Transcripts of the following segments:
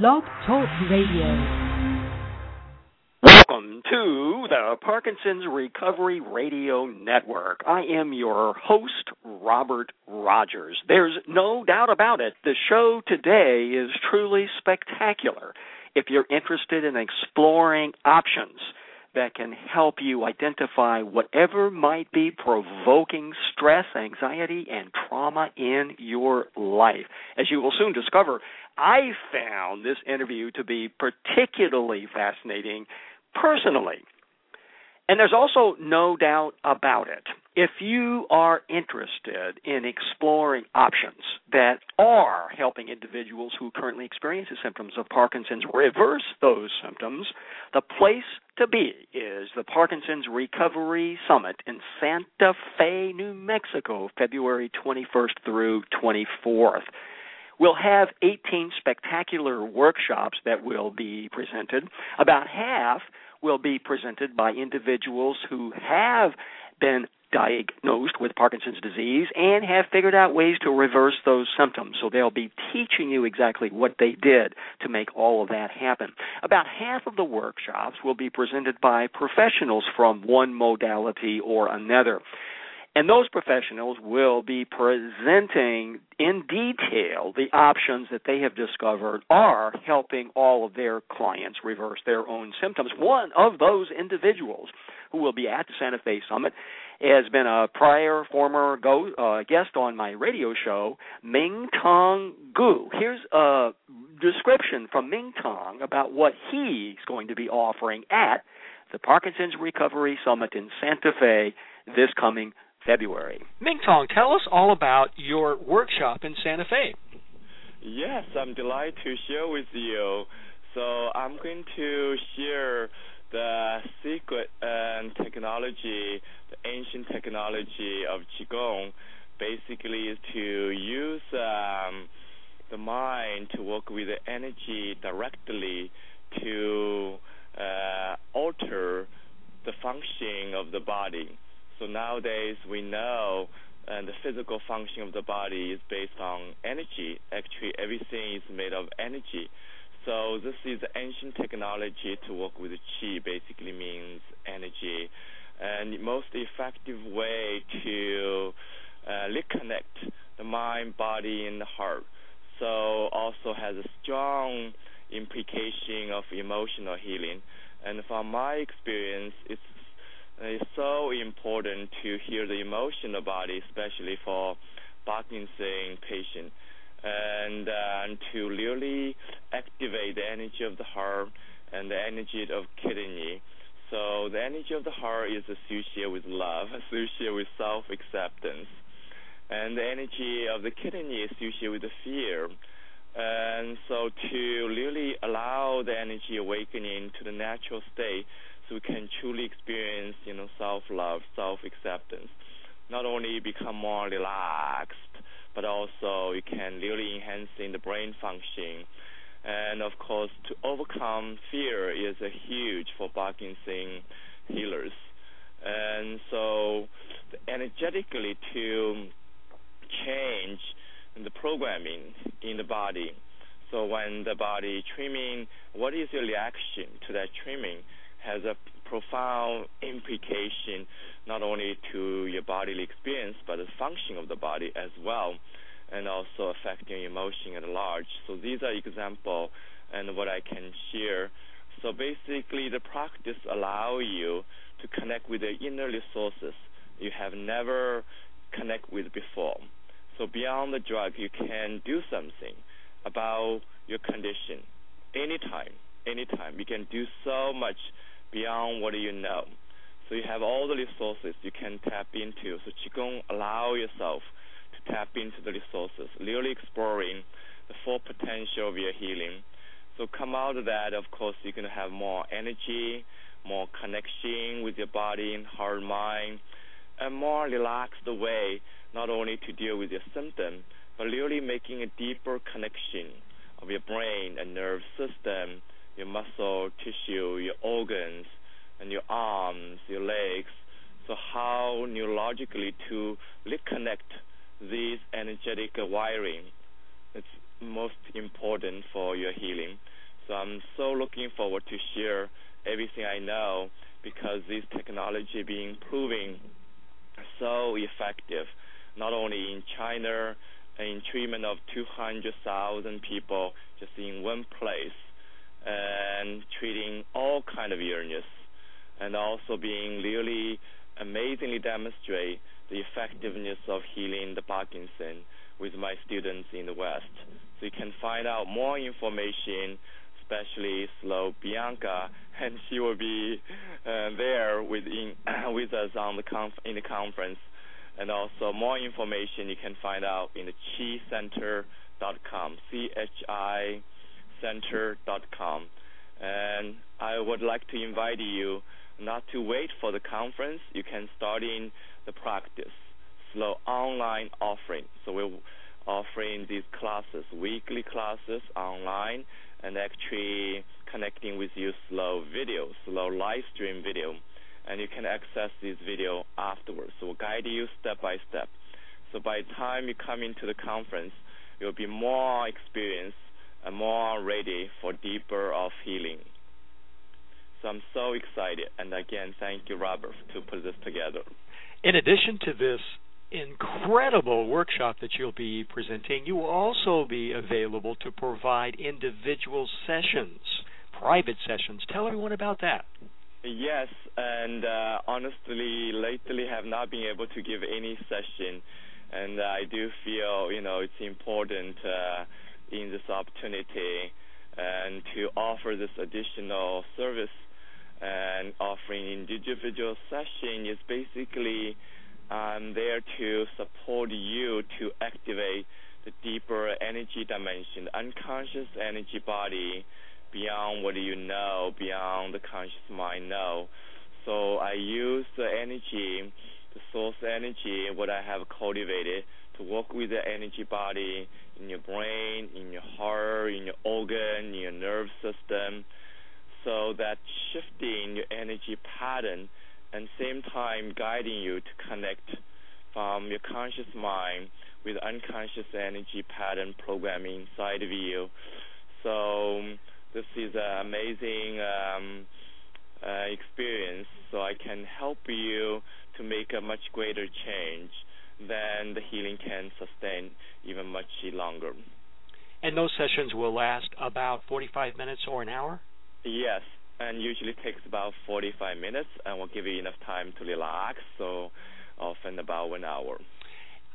Blog Talk Radio. Welcome to the Parkinson's Recovery Radio Network. I am your host, Robert Rogers. There's no doubt about it. The show today is truly spectacular. If you're interested in exploring options, that can help you identify whatever might be provoking stress, anxiety, and trauma in your life. As you will soon discover, I found this interview to be particularly fascinating personally. And there's also no doubt about it. If you are interested in exploring options that are helping individuals who currently experience the symptoms of Parkinson's reverse those symptoms, the place to be is the Parkinson's Recovery Summit in Santa Fe, New Mexico, February 21st through 24th. We'll have 18 spectacular workshops that will be presented. About half will be presented by individuals who have been diagnosed with Parkinson's disease and have figured out ways to reverse those symptoms. So they'll be teaching you exactly what they did to make all of that happen. About half of the workshops will be presented by professionals from one modality or another. And those professionals will be presenting in detail the options that they have discovered are helping all of their clients reverse their own symptoms. One of those individuals who will be at the Santa Fe Summit has been a prior former go, uh, guest on my radio show, Ming Tong Gu. Here's a description from Ming Tong about what he's going to be offering at the Parkinson's Recovery Summit in Santa Fe this coming February. Ming Tong, tell us all about your workshop in Santa Fe. Yes, I'm delighted to share with you. So I'm going to share the secret and technology, the ancient technology of Qigong, basically is to use um, the mind to work with the energy directly to uh, alter the functioning of the body. So nowadays we know and the physical function of the body is based on energy. Actually, everything is made of energy. So this is ancient technology to work with qi. Basically means energy, and the most effective way to uh, reconnect the mind, body, and the heart. So also has a strong implication of emotional healing. And from my experience, it's it's so important to hear the emotional body, especially for Parkinson patient, and uh, to really activate the energy of the heart and the energy of kidney. So the energy of the heart is associated with love, associated with self-acceptance, and the energy of the kidney is associated with the fear. And so to really allow the energy awakening to the natural state we can truly experience, you know, self-love, self-acceptance. Not only become more relaxed, but also you can really enhancing the brain function. And of course, to overcome fear is a huge for Parkinson healers. And so, energetically to change the programming in the body. So when the body trimming, what is your reaction to that trimming? Has a profound implication not only to your bodily experience but the function of the body as well and also affecting emotion at large. So these are example and what i can share. So basically the practice allow you to connect with the inner resources you have never connect with before. So beyond the drug you can do something about your condition. Anytime anytime. You can do so much beyond what you know. So you have all the resources you can tap into. So Qigong allow yourself to tap into the resources, really exploring the full potential of your healing. So come out of that, of course, you're going to have more energy, more connection with your body and heart, mind, and more relaxed way, not only to deal with your symptom, but really making a deeper connection of your brain and nerve system your muscle tissue, your organs, and your arms, your legs. So how neurologically to reconnect these energetic wiring? It's most important for your healing. So I'm so looking forward to share everything I know because this technology being proven so effective, not only in China, in treatment of 200,000 people just in one place, and treating all kind of illness, and also being really amazingly demonstrate the effectiveness of healing the Parkinson with my students in the West. So you can find out more information, especially Slow Bianca, and she will be uh, there with, in, with us on the conf- in the conference. And also more information you can find out in the chicenter.com, C-H-I center.com. And I would like to invite you not to wait for the conference. You can start in the practice, slow online offering. So we're offering these classes, weekly classes online, and actually connecting with you slow video, slow live stream video. And you can access this video afterwards. So we'll guide you step by step. So by the time you come into the conference, you'll be more experienced and more ready for deeper of healing. So I'm so excited. And again, thank you, Robert, to put this together. In addition to this incredible workshop that you'll be presenting, you will also be available to provide individual sessions, private sessions. Tell everyone about that. Yes, and uh, honestly, lately have not been able to give any session, and I do feel you know it's important uh, in this opportunity and to offer this additional service and offering individual session is basically I'm there to support you to activate the deeper energy dimension, unconscious energy body beyond what you know, beyond the conscious mind know. So I use the energy, the source energy, what I have cultivated, to work with the energy body in your brain, in your heart, in your organ, in your nerve system, so that shifting your energy pattern and same time guiding you to connect from your conscious mind with unconscious energy pattern programming inside of you. So this is an amazing um, uh, experience. So I can help you to make a much greater change than the healing can sustain even much longer. And those sessions will last about 45 minutes or an hour? Yes, and usually takes about 45 minutes and will give you enough time to relax, so often about one hour.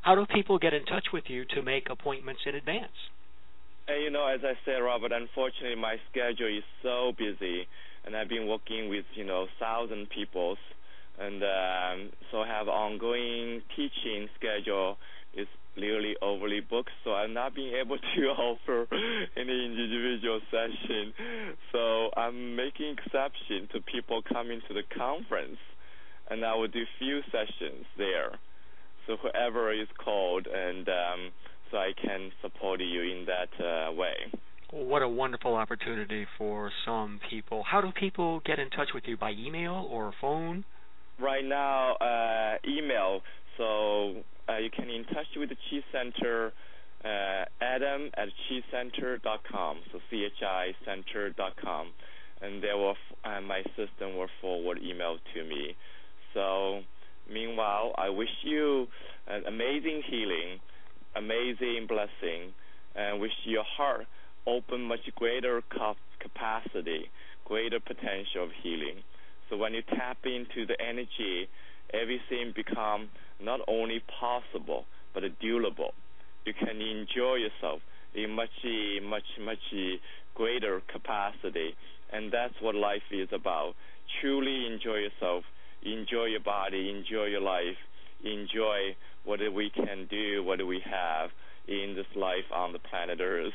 How do people get in touch with you to make appointments in advance? And you know, as I said, Robert, unfortunately my schedule is so busy, and I've been working with you know thousand people, and um, so I have ongoing teaching schedule is literally overly booked, so I'm not being able to offer any individual session. So I'm making exception to people coming to the conference, and I will do few sessions there. So whoever is called, and um, so I can support you in that uh, way. What a wonderful opportunity for some people. How do people get in touch with you? By email or phone? Right now, uh, email. So uh, you can in touch with the Chi Center, uh, Adam at chicenter.com. So C H I center.com, and they will uh, my system will forward email to me. So meanwhile, I wish you an amazing healing, amazing blessing, and wish your heart open much greater capacity, greater potential of healing. So when you tap into the energy, everything become not only possible but durable. You can enjoy yourself in much, much, much greater capacity, and that's what life is about. Truly enjoy yourself, enjoy your body, enjoy your life, enjoy what we can do, what we have in this life on the planet Earth.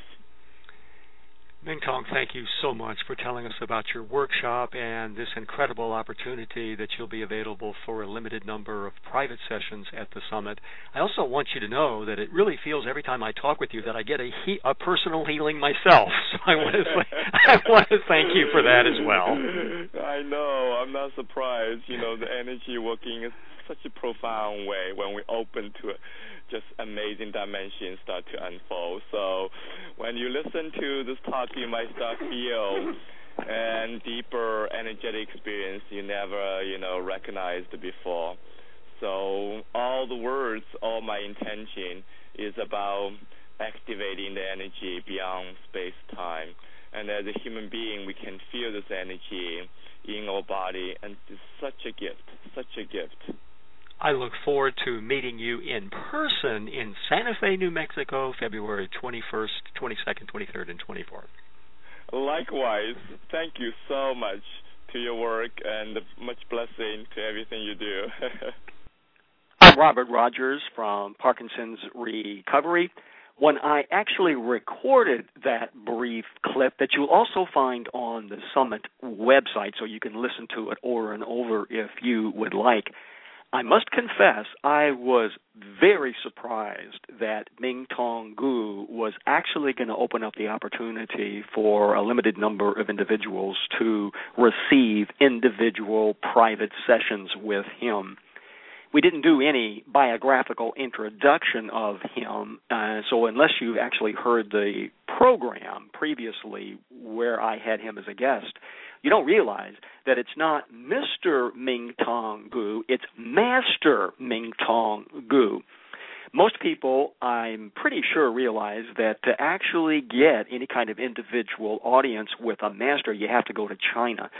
Ming Tong, thank you so much for telling us about your workshop and this incredible opportunity that you'll be available for a limited number of private sessions at the summit. I also want you to know that it really feels every time I talk with you that I get a, he- a personal healing myself. So I want to I want to thank you for that as well. I know. I'm not surprised. You know, the energy working in such a profound way when we open to it just amazing dimensions start to unfold. So when you listen to this talk, you might start feel and deeper energetic experience you never you know recognized before. So all the words, all my intention is about activating the energy beyond space time. And as a human being, we can feel this energy in our body, and it's such a gift, such a gift. I look forward to meeting you in person in Santa Fe, New Mexico, February 21st, 22nd, 23rd, and 24th. Likewise. Thank you so much to your work and much blessing to everything you do. I'm Robert Rogers from Parkinson's Recovery. When I actually recorded that brief clip that you'll also find on the Summit website, so you can listen to it over and over if you would like. I must confess, I was very surprised that Ming Tong Gu was actually going to open up the opportunity for a limited number of individuals to receive individual private sessions with him. We didn't do any biographical introduction of him, uh, so unless you've actually heard the program previously where I had him as a guest, you don't realize that it's not Mr. Ming Tong Gu, it's Master Ming Tong Gu. Most people, I'm pretty sure, realize that to actually get any kind of individual audience with a master, you have to go to China.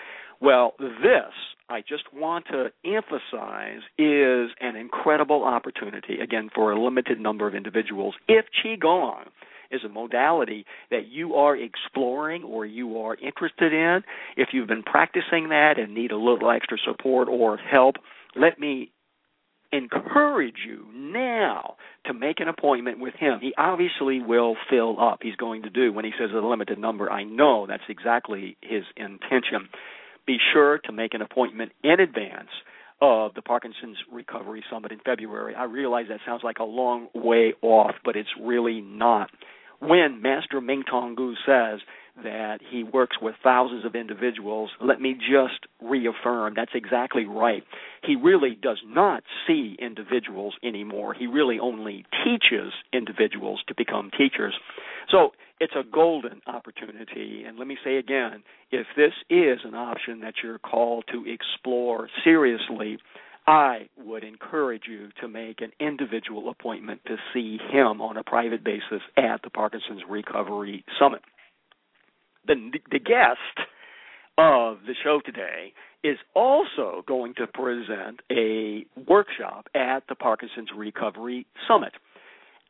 Well, this, I just want to emphasize, is an incredible opportunity, again, for a limited number of individuals. If Qigong is a modality that you are exploring or you are interested in, if you've been practicing that and need a little extra support or help, let me encourage you now to make an appointment with him. He obviously will fill up. He's going to do when he says a limited number. I know that's exactly his intention. Be sure to make an appointment in advance of the Parkinson's Recovery Summit in February. I realize that sounds like a long way off, but it's really not when Master Ming Tong Gu says that he works with thousands of individuals, let me just reaffirm that's exactly right. He really does not see individuals anymore. He really only teaches individuals to become teachers. So it's a golden opportunity. And let me say again if this is an option that you're called to explore seriously, I would encourage you to make an individual appointment to see him on a private basis at the Parkinson's Recovery Summit. The, the guest of the show today is also going to present a workshop at the Parkinson's Recovery Summit.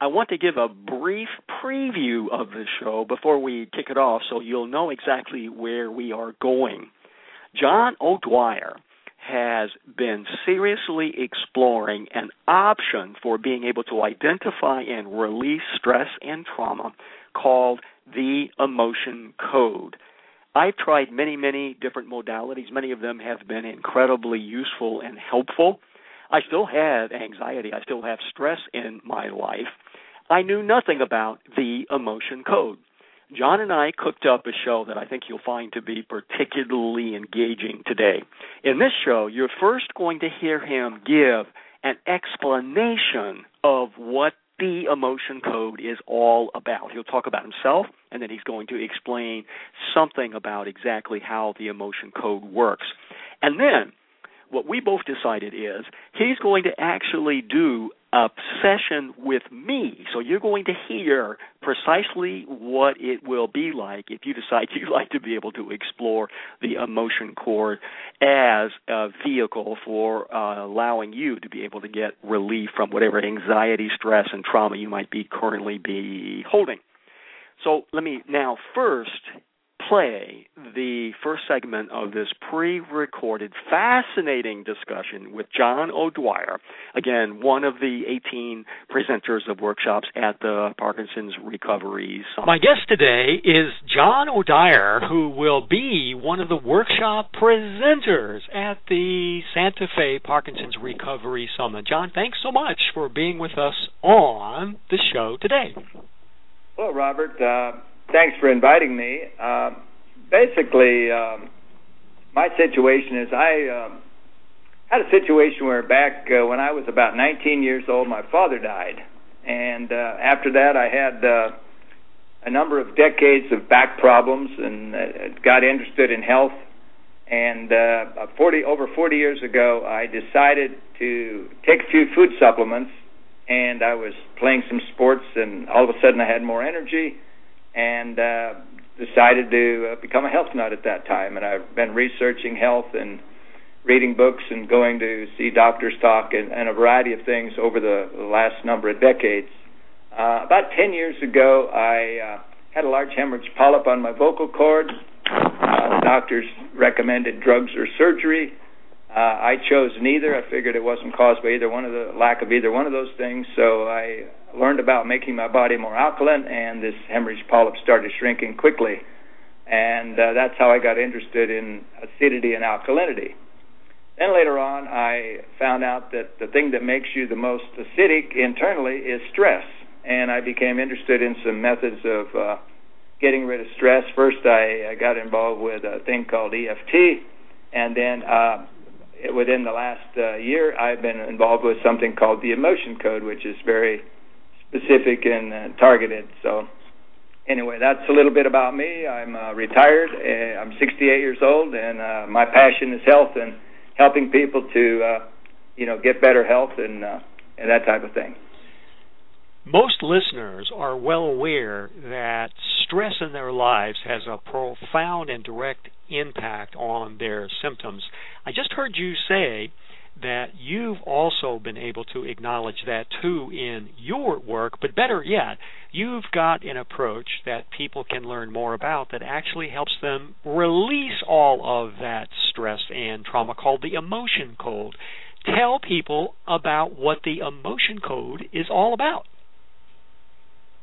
I want to give a brief preview of the show before we kick it off so you'll know exactly where we are going. John O'Dwyer has been seriously exploring an option for being able to identify and release stress and trauma called the emotion code. I've tried many, many different modalities. Many of them have been incredibly useful and helpful. I still have anxiety. I still have stress in my life. I knew nothing about the emotion code. John and I cooked up a show that I think you'll find to be particularly engaging today. In this show, you're first going to hear him give an explanation of what the emotion code is all about. He'll talk about himself, and then he's going to explain something about exactly how the emotion code works. And then, what we both decided is he's going to actually do a session with me. So you're going to hear precisely what it will be like if you decide you'd like to be able to explore the emotion code as a vehicle for uh, allowing you to be able to get relief from whatever anxiety, stress, and trauma you might be currently be holding. So let me now first play the first segment of this pre recorded, fascinating discussion with John O'Dwyer, again, one of the 18 presenters of workshops at the Parkinson's Recovery Summit. My guest today is John O'Dwyer, who will be one of the workshop presenters at the Santa Fe Parkinson's Recovery Summit. John, thanks so much for being with us on the show today. Hello, Robert. Uh, thanks for inviting me. Uh, basically, um, my situation is I um, had a situation where back uh, when I was about 19 years old, my father died, And uh, after that, I had uh, a number of decades of back problems and uh, got interested in health. And uh, 40 over 40 years ago, I decided to take a few food supplements. And I was playing some sports, and all of a sudden, I had more energy, and uh, decided to uh, become a health nut at that time. And I've been researching health and reading books and going to see doctors talk and, and a variety of things over the, last number of decades. Uh, about 10 years ago, I uh, had a large hemorrhage polyp on my vocal cord. Uh, doctors recommended drugs or surgery. Uh, I chose neither. I figured it wasn't caused by either one of the lack of either one of those things. So I learned about making my body more alkaline, and this hemorrhage polyp started shrinking quickly. And uh, that's how I got interested in acidity and alkalinity. Then later on, I found out that the thing that makes you the most acidic internally is stress, and I became interested in some methods of uh, getting rid of stress. First, I, I got involved with a thing called EFT, and then uh, within the last uh, year, I've been involved with something called the Emotion Code, which is very specific and uh, targeted. So, anyway, that's a little bit about me. I'm uh, retired. Uh, I'm 68 years old, and uh, my passion is health and helping people to uh, you know get better health and uh, and that type of thing. Most listeners are well aware that stress in their lives has a profound and direct impact on their symptoms. I just heard you say that you've also been able to acknowledge that too in your work, but better yet, you've got an approach that people can learn more about that actually helps them release all of that stress and trauma called the emotion code. Tell people about what the emotion code is all about.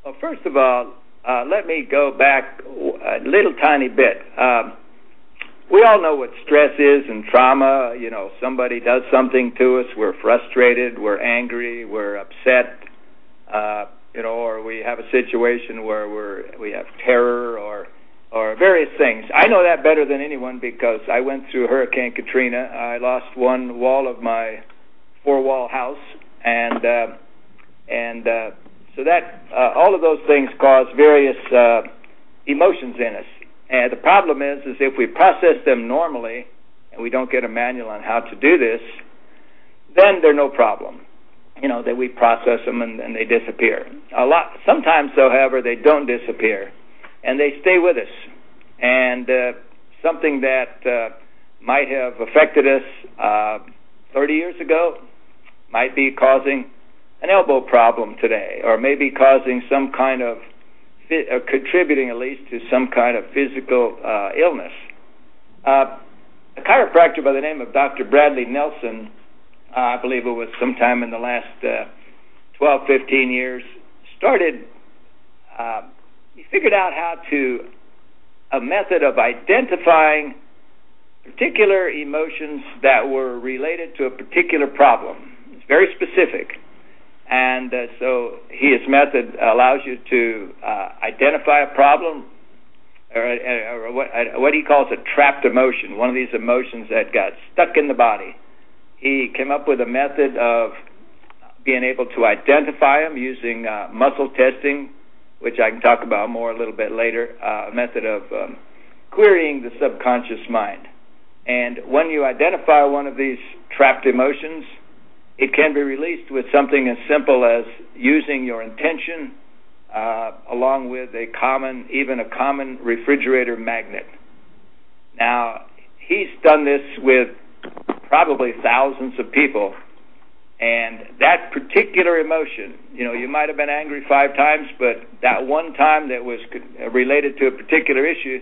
Well, first of all, uh, let me go back a little tiny bit. Um, we all know what stress is and trauma. You know, somebody does something to us, we're frustrated, we're angry, we're upset. Uh, you know, or we have a situation where we're we have terror or or various things. I know that better than anyone because I went through Hurricane Katrina. I lost one wall of my four-wall house, and uh, and uh, so that uh, all of those things cause various uh, emotions in us. And the problem is, is if we process them normally, and we don't get a manual on how to do this, then they're no problem. You know that we process them and, and they disappear. A lot. Sometimes, though, however, they don't disappear, and they stay with us. And uh, something that uh, might have affected us uh, 30 years ago might be causing an elbow problem today, or maybe causing some kind of uh, contributing at least to some kind of physical uh, illness. Uh, a chiropractor by the name of Dr. Bradley Nelson, uh, I believe it was sometime in the last uh, 12, 15 years, started. Uh, he figured out how to a method of identifying particular emotions that were related to a particular problem. It's very specific. And uh, so his method allows you to uh, identify a problem or, or what, what he calls a trapped emotion, one of these emotions that got stuck in the body. He came up with a method of being able to identify them using uh, muscle testing, which I can talk about more a little bit later, uh, a method of um, querying the subconscious mind. And when you identify one of these trapped emotions, it can be released with something as simple as using your intention uh, along with a common, even a common refrigerator magnet. Now, he's done this with probably thousands of people, and that particular emotion, you know, you might have been angry five times, but that one time that was related to a particular issue,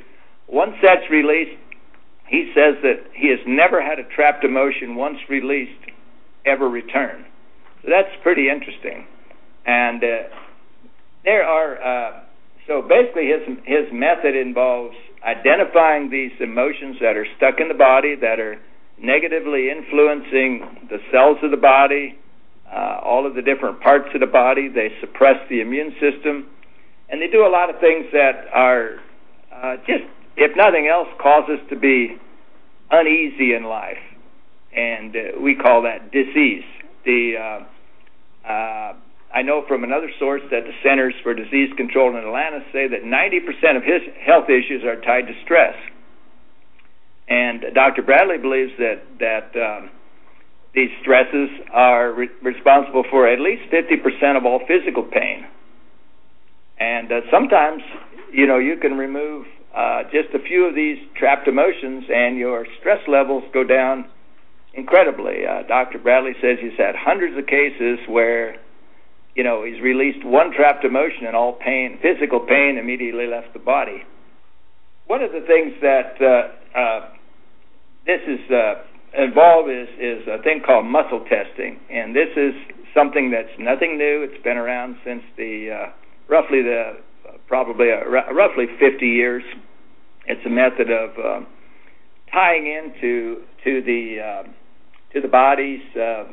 once that's released, he says that he has never had a trapped emotion once released ever return. So that's pretty interesting. And uh, there are uh, so basically his his method involves identifying these emotions that are stuck in the body that are negatively influencing the cells of the body, uh, all of the different parts of the body. They suppress the immune system, and they do a lot of things that are uh, just, if nothing else, cause us to be uneasy in life and uh, we call that disease. The uh, uh, I know from another source that the Centers for Disease Control in Atlanta say that 90% of his health issues are tied to stress. And Dr. Bradley believes that that um, these stresses are re- responsible for at least 50% of all physical pain. And uh, sometimes, you know, you can remove uh, just a few of these trapped emotions, and your stress levels go down incredibly. Uh, Dr. Bradley says he's had hundreds of cases where you know, he's released one trapped emotion and all pain, physical pain, immediately left the body. One of the things that uh, uh, this is uh, involved is is a thing called muscle testing, and this is something that's nothing new. It's been around since the uh, roughly the probably uh, roughly 50 years. It's a method of uh, tying into to the uh, to the body's uh,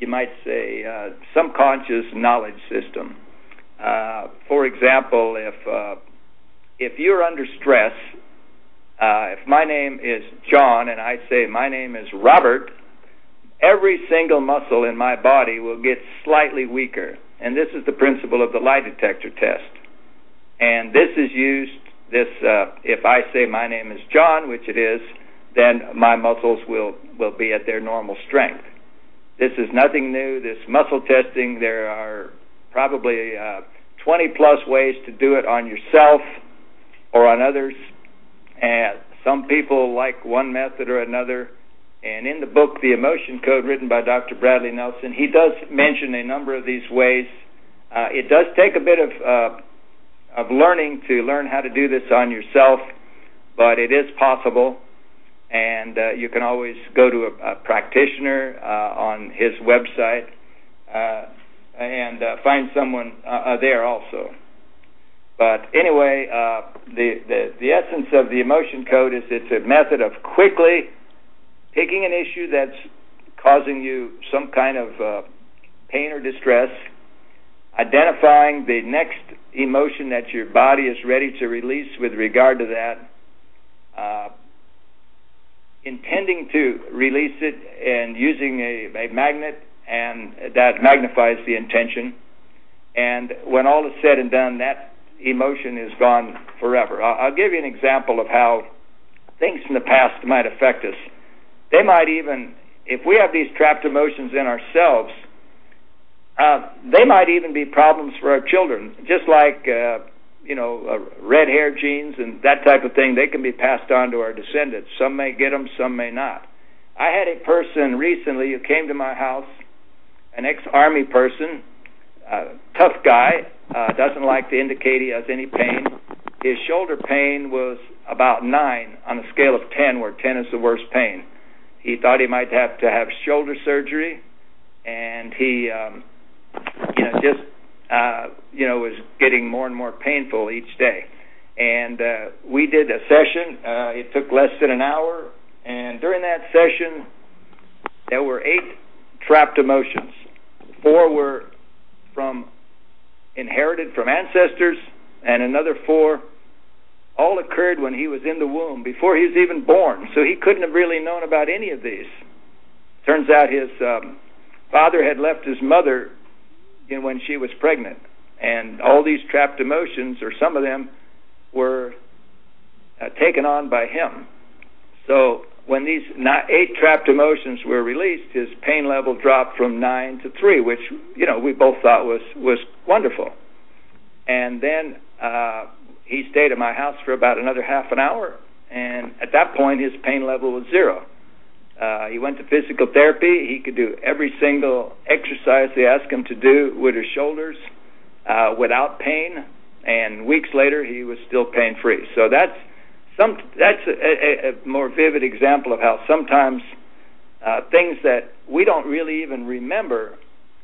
you might say, uh, subconscious knowledge system. Uh, for example, if uh, if you're under stress, uh, if my name is John and I say my name is Robert, every single muscle in my body will get slightly weaker, and this is the principle of the lie detector test. And this is used. This, uh, if I say my name is John, which it is, then my muscles will will be at their normal strength. This is nothing new. This muscle testing, there are probably uh, 20 plus ways to do it on yourself or on others. And some people like one method or another. And in the book, The Emotion Code, written by Dr. Bradley Nelson, he does mention a number of these ways. Uh, it does take a bit of uh, of learning to learn how to do this on yourself, but it is possible and uh, you can always go to a, a practitioner uh, on his website uh, and find someone there also. But anyway, the, the the essence of the emotion code is it's a method of quickly picking an issue that's causing you some kind of uh, pain or distress, identifying the next emotion that your body is ready to release with regard to that, uh, intending to release it and using a, a magnet, and that magnifies the intention. And when all is said and done, that emotion is gone forever. I'll, give you an example of how things from the past might affect us. They might even, if we have these trapped emotions in ourselves, uh, they might even be problems for our children. Just like uh, you know, uh, red hair genes and that type of thing, they can be passed on to our descendants. Some may get them, some may not. I had a person recently who came to my house, an ex-army person, uh, tough guy, uh, doesn't like to indicate he has any pain. His shoulder pain was about nine on a scale of ten, where ten is the worst pain. He thought he might have to have shoulder surgery, and he, um, you know, just uh, you know, was getting more and more painful each day. And uh, we did a session. Uh, it took less than an hour, and during that session, there were eight trapped emotions. Four were from inherited from ancestors, and another four all occurred when he was in the womb, before he was even born. So he couldn't have really known about any of these. Turns out his um, father had left his mother know, when she was pregnant. And all these trapped emotions, or some of them, were uh, taken on by him. So when these eight trapped emotions were released, his pain level dropped from nine to three, which you know we both thought was was wonderful. And then uh, he stayed at my house for about another half an hour, and at that point his pain level was zero. Uh, he went to physical therapy. He could do every single exercise they asked him to do with his shoulders uh, without pain. And weeks later, he was still pain free. So that's some. That's a, a, a more vivid example of how sometimes uh, things that we don't really even remember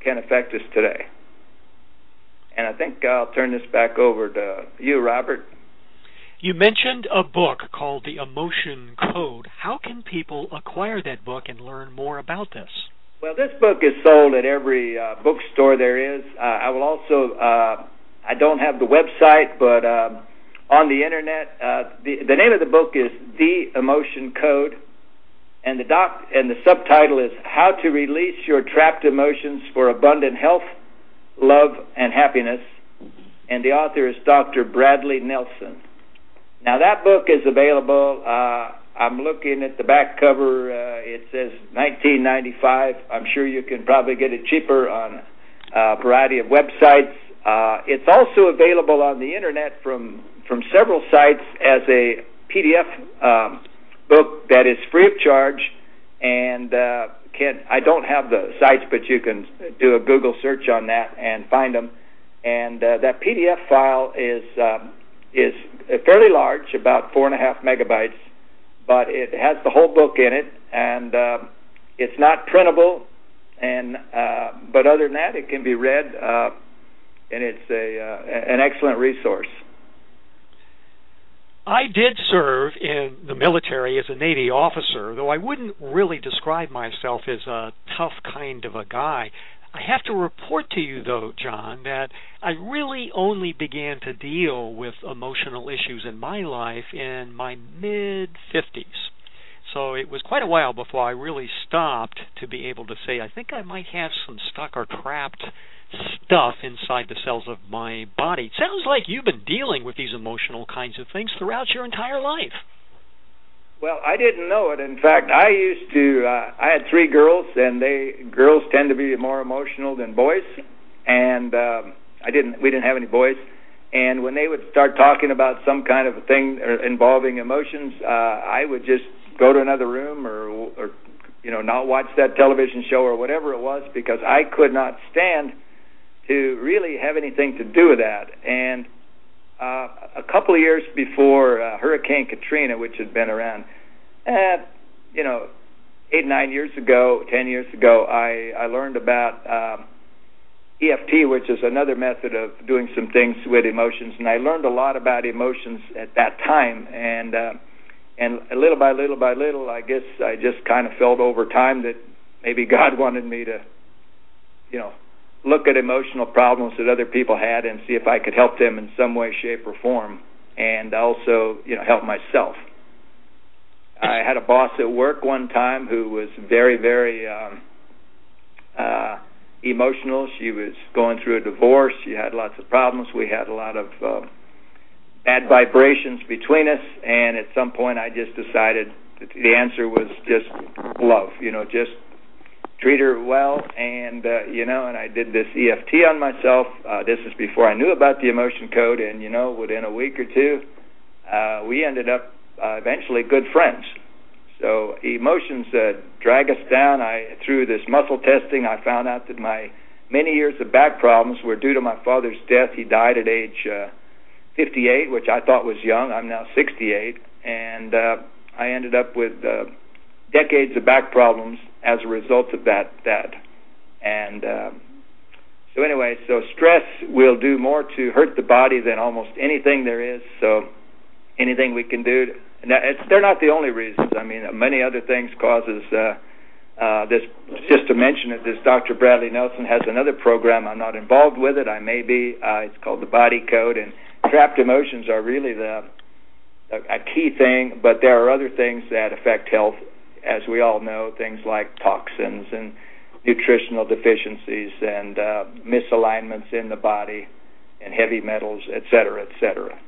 can affect us today. And I think I'll turn this back over to you, Robert. You mentioned a book called The Emotion Code. How can people acquire that book and learn more about this? Well, this book is sold at every uh, bookstore there is. Uh, I will also, uh, I don't have the website, but uh, on the internet, uh, the, the name of the book is The Emotion Code, and the doc and the subtitle is How to Release Your Trapped Emotions for Abundant Health, Love and Happiness, and the author is Dr. Bradley Nelson. Now, that book is available. Uh, I'm looking at the back cover. Uh, it says 1995. I'm sure you can probably get it cheaper on a variety of websites. Uh, it's also available on the internet from from several sites as a PDF um, book that is free of charge and uh, can I don't have the sites, but you can do a Google search on that and find them. And uh, that PDF file is um, is fairly large, about four and a half megabytes, but it has the whole book in it, and uh, it's not printable. And uh, but other than that, it can be read, uh, and it's a uh, an excellent resource. I did serve in the military as a Navy officer, though I wouldn't really describe myself as a tough kind of a guy. I have to report to you, though, John, that I really only began to deal with emotional issues in my life in my mid 50s. So it was quite a while before I really stopped to be able to say, I think I might have some stuck or trapped stuff inside the cells of my body. Sounds like you've been dealing with these emotional kinds of things throughout your entire life. Well, I didn't know it. In fact, I used to. Uh, I had three girls, and they girls tend to be more emotional than boys. And um, I didn't. We didn't have any boys. And when they would start talking about some kind of a thing involving emotions, uh, I would just go to another room or, or you know, not watch that television show or whatever it was because I could not stand to really have anything to do with that. And uh, a couple of years before uh, Hurricane Katrina, which had been around, eh, you know, eight nine years ago, ten years ago, I I learned about um, EFT, which is another method of doing some things with emotions, and I learned a lot about emotions at that time, and uh, and little by little by little, I guess I just kind of felt over time that maybe God wanted me to, you know, look at emotional problems that other people had and see if I could help them in some way, shape, or form, and also, you know, help myself. I had a boss at work one time who was very, very um, uh, emotional. She was going through a divorce. She had lots of problems. We had a lot of uh, bad vibrations between us, and at some point, I just decided that the answer was just love. You know, just treat her well and uh, you know and I did this EFT on myself. Uh, this is before I knew about the emotion code and you know within a week or two uh, we ended up uh, eventually good friends. So emotions uh, drag us down. I through this muscle testing I found out that my many years of back problems were due to my father's death. He died at age uh, 58 which I thought was young. I'm now 68 and uh, I ended up with uh, decades of back problems as a result of that that and um, so anyway so stress will do more to hurt the body than almost anything there is so anything we can do to, it's, they're not the only reasons i mean many other things causes uh uh, this just to mention it, this Dr. Bradley Nelson has another program. I'm not involved with it. I may be. Uh, it's called the Body Code, and trapped emotions are really the a, a key thing. But there are other things that affect health as we all know, things like toxins and nutritional deficiencies and uh, misalignments in the body and heavy metals, et cetera, et cetera.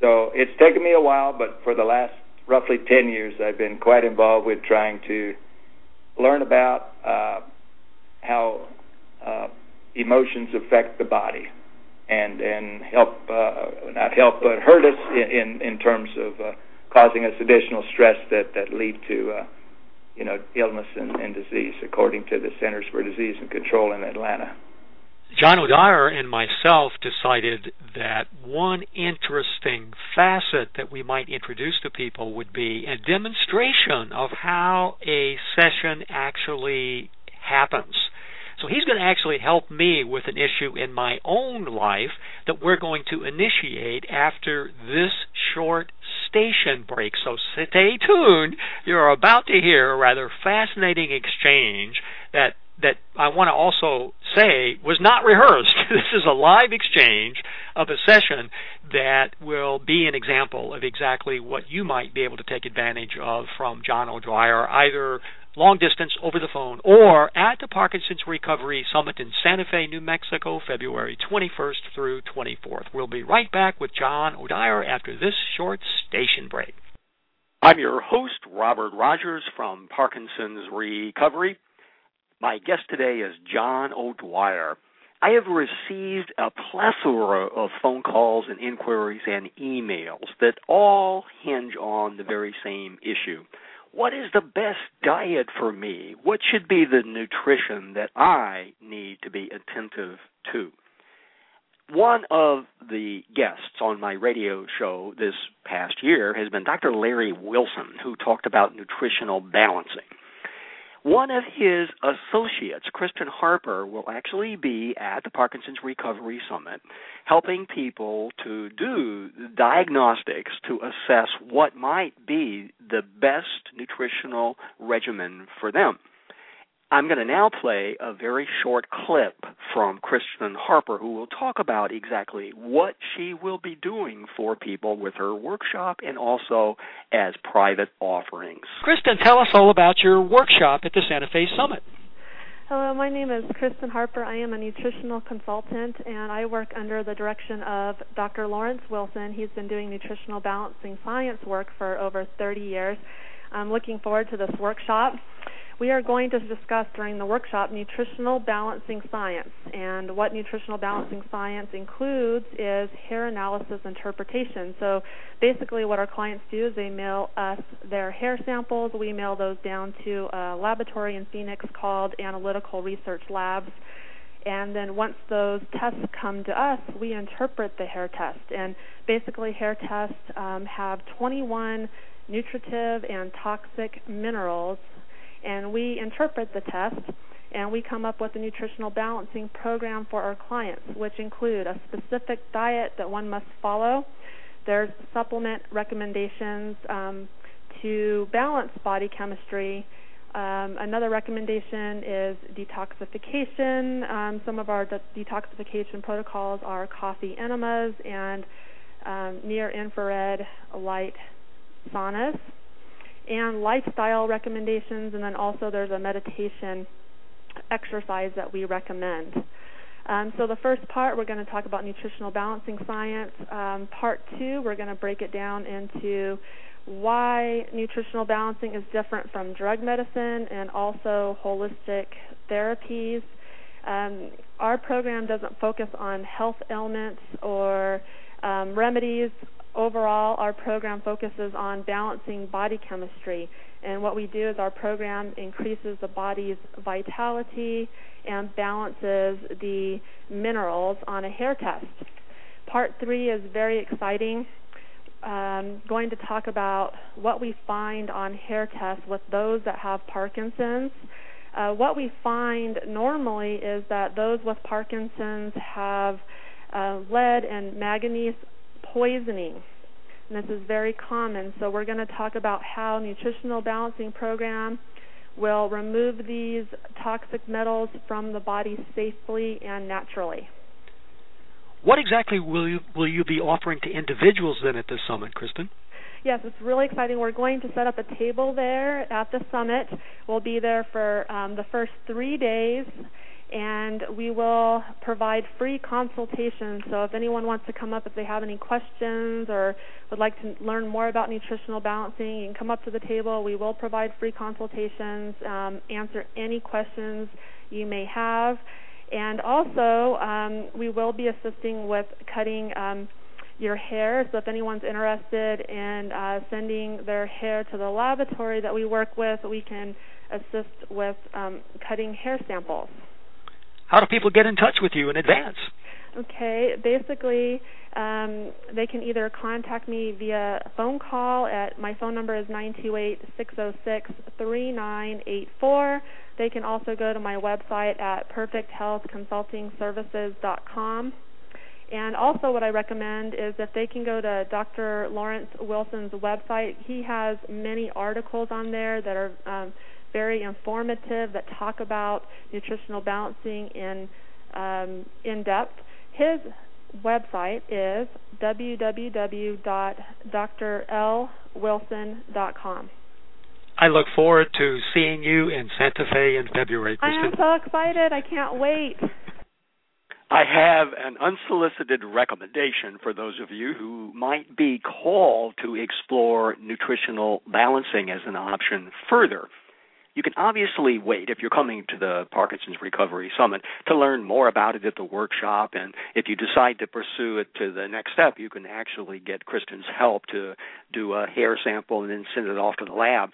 So it's taken me a while, but for the last roughly 10 years, I've been quite involved with trying to learn about uh, how uh, emotions affect the body and and help uh, not help but hurt us in in, in terms of uh, causing us additional stress that that lead to uh, you know illness and, and disease, according to the Centers for Disease and Control in Atlanta. John O'Dwyer and myself decided that one interesting facet that we might introduce to people would be a demonstration of how a session actually happens. So he's going to actually help me with an issue in my own life that we're going to initiate after this short station break. So stay tuned. You're about to hear a rather fascinating exchange that that I want to also say was not rehearsed. this is a live exchange of a session that will be an example of exactly what you might be able to take advantage of from John O'Dwyer, either long distance over the phone or at the Parkinson's Recovery Summit in Santa Fe, New Mexico, February 21st through 24th. We'll be right back with John O'Dwyer after this short station break. I'm your host, Robert Rogers from Parkinson's Recovery. My guest today is John O'Dwyer. I have received a plethora of phone calls and inquiries and emails that all hinge on the very same issue what is the best diet for me? What should be the nutrition that I need to be attentive to? One of the guests on my radio show this past year has been Dr. Larry Wilson, who talked about nutritional balancing. One of his associates, Kristen Harper, will actually be at the Parkinson's Recovery Summit helping people to do diagnostics to assess what might be the best nutritional regimen for them. I'm going to now play a very short clip from Kristen Harper, who will talk about exactly what she will be doing for people with her workshop and also as private offerings. Kristen, tell us all about your workshop at the Santa Fe Summit. Hello, my name is Kristen Harper. I am a nutritional consultant and I work under the direction of Dr. Lawrence Wilson. He's been doing nutritional balancing science work for over 30 years. I'm looking forward to this workshop we are going to discuss during the workshop nutritional balancing science. And what nutritional balancing science includes is hair analysis interpretation. So basically, what our clients do is they mail us their hair samples. We mail those down to a laboratory in Phoenix called Analytical Research Labs. And then once those tests come to us, we interpret the hair test. And basically, hair tests um, have 21 nutritive and toxic minerals and we interpret the test and we come up with a nutritional balancing program for our clients, which include a specific diet that one must follow. There's supplement recommendations um, to balance body chemistry. Um, another recommendation is detoxification. Um, some of our de- detoxification protocols are coffee enemas and um, near infrared light saunas and lifestyle recommendations, and then also there's a meditation exercise that we recommend. Um, so the first part, we're going to talk about nutritional balancing science. Um, part two, we're going to break it down into why nutritional balancing is different from drug medicine and also holistic therapies. Um, our program doesn't focus on health ailments or um, remedies overall, our program focuses on balancing body chemistry. And what we do is our program increases the body's vitality and balances the minerals on a hair test. Part three is very exciting. Um, going to talk about what we find on hair tests with those that have Parkinson's. Uh, what we find normally is that those with Parkinson's have uh, lead and manganese poisoning. And this is very common. So we're going to talk about how nutritional balancing program will remove these toxic metals from the body safely and naturally. What exactly will you will you be offering to individuals then at this summit, Kristen? Yes, it's really exciting. We're going to set up a table there at the summit. We'll be there for um, the first three days and we will provide free consultations. So if anyone wants to come up, if they have any questions or would like to learn more about nutritional balancing, you can come up to the table. We will provide free consultations, um, answer any questions you may have, and also um, we will be assisting with cutting. Um, your hair. So if anyone's interested in uh, sending their hair to the laboratory that we work with, we can assist with um, cutting hair samples how do people get in touch with you in advance? Okay, basically, um, they can either contact me via phone call at my phone number is nine two eight six zero six three nine eight four. They can also go to my website at perfecthealthconsultingservices.com. And also, what I recommend is if they can go to Dr. Lawrence Wilson's website, he has many articles on there that are um, very informative that talk about nutritional balancing in um, in depth. His website is www.drlwilson.com. I look forward to seeing you in Santa Fe in February, Kristen. I am so excited. I can't wait. I have an unsolicited recommendation for those of you who might be called to explore nutritional balancing as an option further you can obviously wait if you're coming to the Parkinson's Recovery Summit to learn more about it at the workshop. And if you decide to pursue it to the next step, you can actually get Kristen's help to do a hair sample and then send it off to the lab.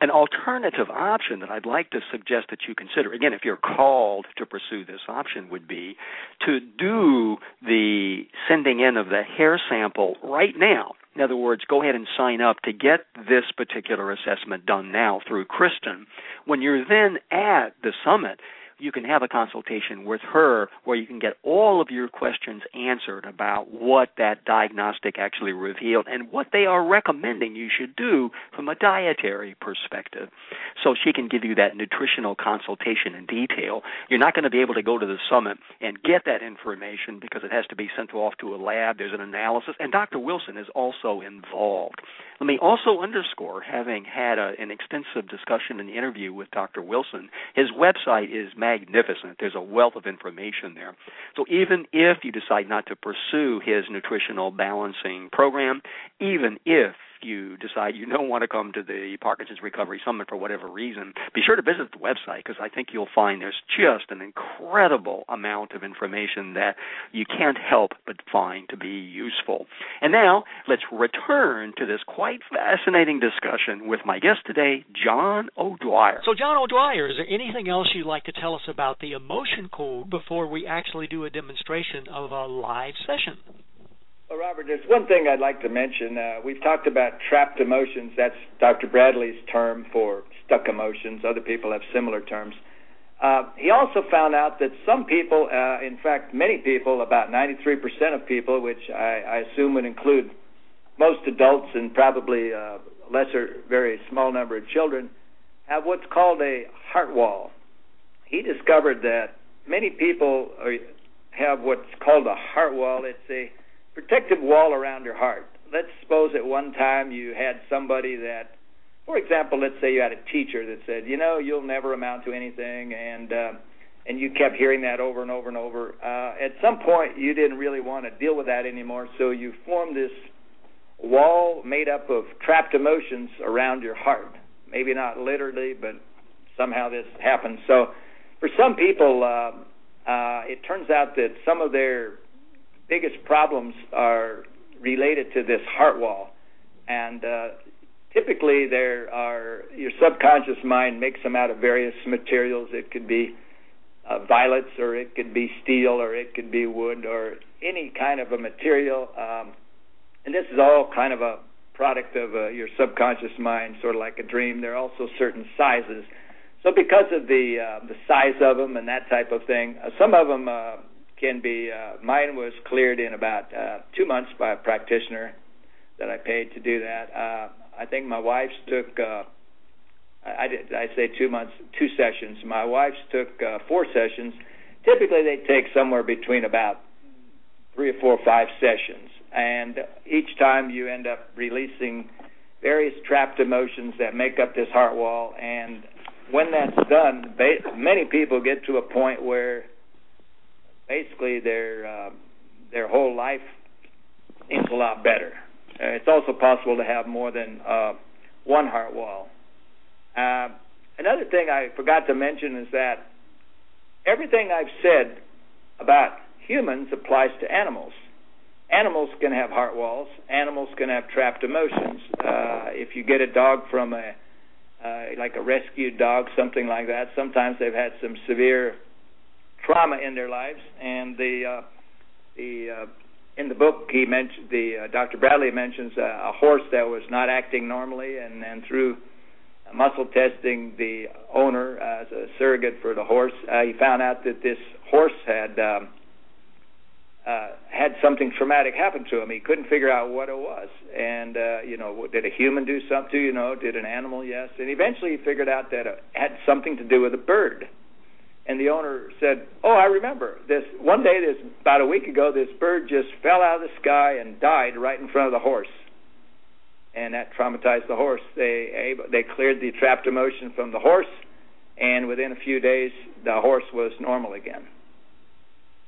An alternative option that I'd like to suggest that you consider, again, if you're called to pursue this option, would be to do the sending in of the hair sample right now in other words, go ahead and sign up to get this particular assessment done now through Kristen. When you're then at the summit, you can have a consultation with her where you can get all of your questions answered about what that diagnostic actually revealed and what they are recommending you should do from a dietary perspective. So she can give you that nutritional consultation in detail. You're not going to be able to go to the summit and get that information because it has to be sent off to a lab. There's an analysis, and Dr. Wilson is also involved. Let me also underscore, having had a, an extensive discussion and interview with Dr. Wilson, his website is magnificent. There's a wealth of information there. So even if you decide not to pursue his nutritional balancing program, even if you decide you don't want to come to the Parkinson's Recovery Summit for whatever reason, be sure to visit the website because I think you'll find there's just an incredible amount of information that you can't help but find to be useful. And now let's return to this quite fascinating discussion with my guest today, John O'Dwyer. So, John O'Dwyer, is there anything else you'd like to tell us about the emotion code before we actually do a demonstration of a live session? Well, Robert, there's one thing I'd like to mention. Uh, we've talked about trapped emotions. That's Dr. Bradley's term for stuck emotions. Other people have similar terms. Uh, he also found out that some people, uh, in fact, many people, about 93% of people, which I, I assume would include most adults and probably a uh, lesser, very small number of children, have what's called a heart wall. He discovered that many people are, have what's called a heart wall. It's a protective wall around your heart. Let's suppose at one time you had somebody that, for example, let's say you had a teacher that said, you know, you'll never amount to anything, and uh, and you kept hearing that over and over and over. Uh, at some point, you didn't really want to deal with that anymore, so you formed this wall made up of trapped emotions around your heart. Maybe not literally, but somehow this happens. So, for some people, uh, uh, it turns out that some of their biggest problems are related to this heart wall, and uh, typically there are your subconscious mind makes them out of various materials. It could be uh, violets, or it could be steel, or it could be wood, or any kind of a material. Um, and this is all kind of a product of uh, your subconscious mind, sort of like a dream. There are also certain sizes. So because of the uh, the size of them and that type of thing, uh, some of them uh, can be. Uh, mine was cleared in about uh, two months by a practitioner that I paid to do that. Uh, I think my wife's took. Uh, I did. I say two months, two sessions. My wife's took uh, four sessions. Typically, they take somewhere between about three or four or five sessions, and each time you end up releasing various trapped emotions that make up this heart wall. And when that's done, many people get to a point where basically their uh, their whole life seems a lot better. Uh, it's also possible to have more than uh, one heart wall. Uh, another thing I forgot to mention is that everything I've said about humans applies to animals. Animals can have heart walls. Animals can have trapped emotions. Uh, if you get a dog from a uh, like a rescued dog, something like that, sometimes they've had some severe trauma in their lives, and the uh, the uh, in the book he mentioned the uh, Dr. Bradley mentions uh, a horse that was not acting normally, and and through muscle testing the owner as a surrogate for the horse, uh, he found out that this horse had um, uh, had something traumatic happen to him. He couldn't figure out what it was, and uh, you know, did a human do something? You know, did an animal? Yes, and eventually he figured out that it had something to do with a bird. And the owner said, "Oh, I remember this. One day, this about a week ago, this bird just fell out of the sky and died right in front of the horse." and that traumatized the horse. They they cleared the trapped emotion from the horse, and within a few days, the horse was normal again.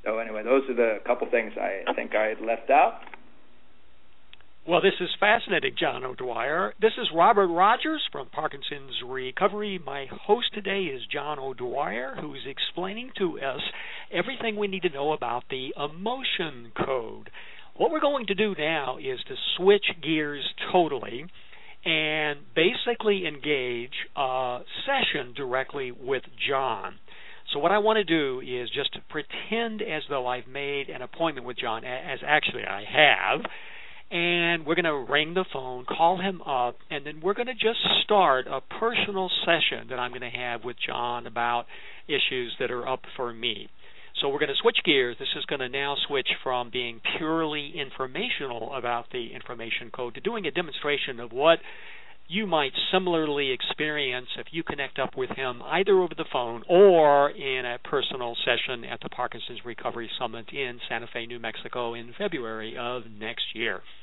So anyway, those are the couple things I think I had left out. Well, this is fascinating, John O'Dwyer. This is Robert Rogers from Parkinson's Recovery. My host today is John O'Dwyer, who's explaining to us everything we need to know about the emotion code. What we're going to do now is to switch gears totally and basically engage a session directly with John. So what I want to do is just pretend as though I've made an appointment with John, as actually I have, and we're going to ring the phone, call him up, and then we're going to just start a personal session that I'm going to have with John about issues that are up for me. So we're going to switch gears. This is going to now switch from being purely informational about the information code to doing a demonstration of what you might similarly experience if you connect up with him either over the phone or in a personal session at the Parkinson's Recovery Summit in Santa Fe, New Mexico in February of next year.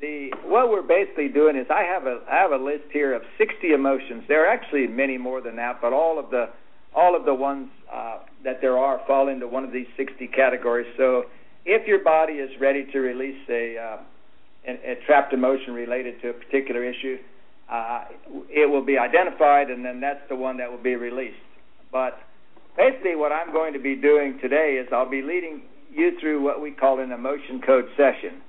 the what we're basically doing is I have a I have a list here of 60 emotions. There are actually many more than that, but all of the all of the ones uh, that there are fall into one of these 60 categories. So if your body is ready to release a, uh, a, a trapped emotion related to a particular issue, uh, it will be identified, and then that's the one that will be released. But basically, what I'm going to be doing today is I'll be leading you through what we call an emotion code session.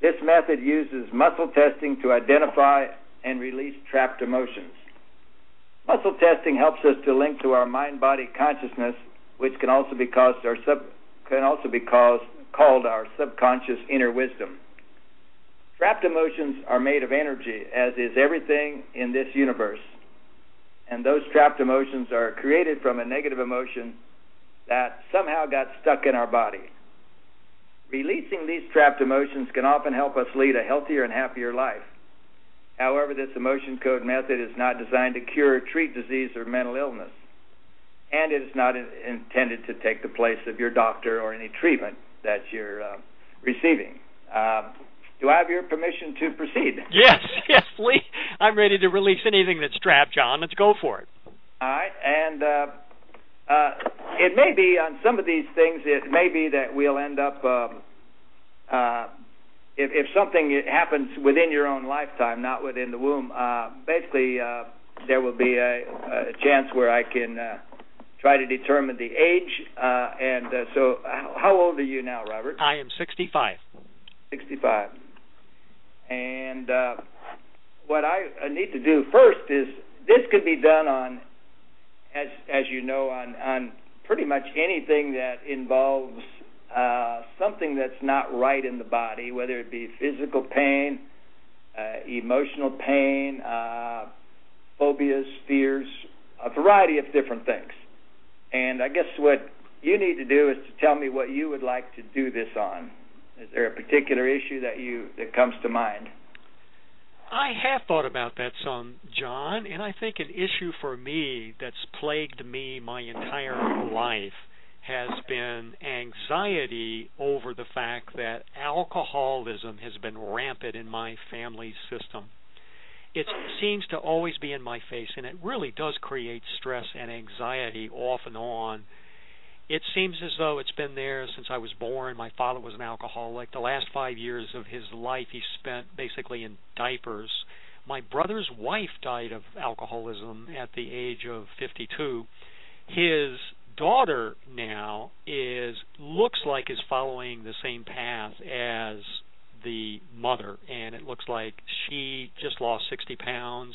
This method uses muscle testing to identify and release trapped emotions. Muscle testing helps us to link to our mind-body consciousness, which can also be caused our sub can also be caused, called our subconscious inner wisdom. Trapped emotions are made of energy, as is everything in this universe. And those trapped emotions are created from a negative emotion that somehow got stuck in our body. Releasing these trapped emotions can often help us lead a healthier and happier life. However, this emotion code method is not designed to cure or treat disease or mental illness, and it is not in, intended to take the place of your doctor or any treatment that you're uh, receiving. Uh, do I have your permission to proceed? Yes, yes, please. I'm ready to release anything that's trapped, John. Let's go for it. All right, and uh, uh, it may be on some of these things. It may be that we'll end up um, uh, if, if something happens within your own lifetime, not within the womb, uh, basically uh, there will be a, a chance where I can uh, try to determine the age. Uh, and uh, so, how old are you now, Robert? I am 65. 65. And uh, what I need to do first is this could be done on, as as you know, on on pretty much anything that involves uh, something that's not right in the body, whether it be physical pain, uh, emotional pain, uh, phobias, fears, a variety of different things. And I guess what you need to do is to tell me what you would like to do this on. Is there a particular issue that you that comes to mind? I have thought about that some, John, and I think an issue for me that's plagued me my entire life has been anxiety over the fact that alcoholism has been rampant in my family system. It seems to always be in my face, and it really does create stress and anxiety off and on. It seems as though it's been there since I was born. My father was an alcoholic. The last five years of his life he spent basically in diapers. My brother's wife died of alcoholism at the age of 52. His daughter now is looks like is following the same path as the mother, and it looks like she just lost 60 pounds.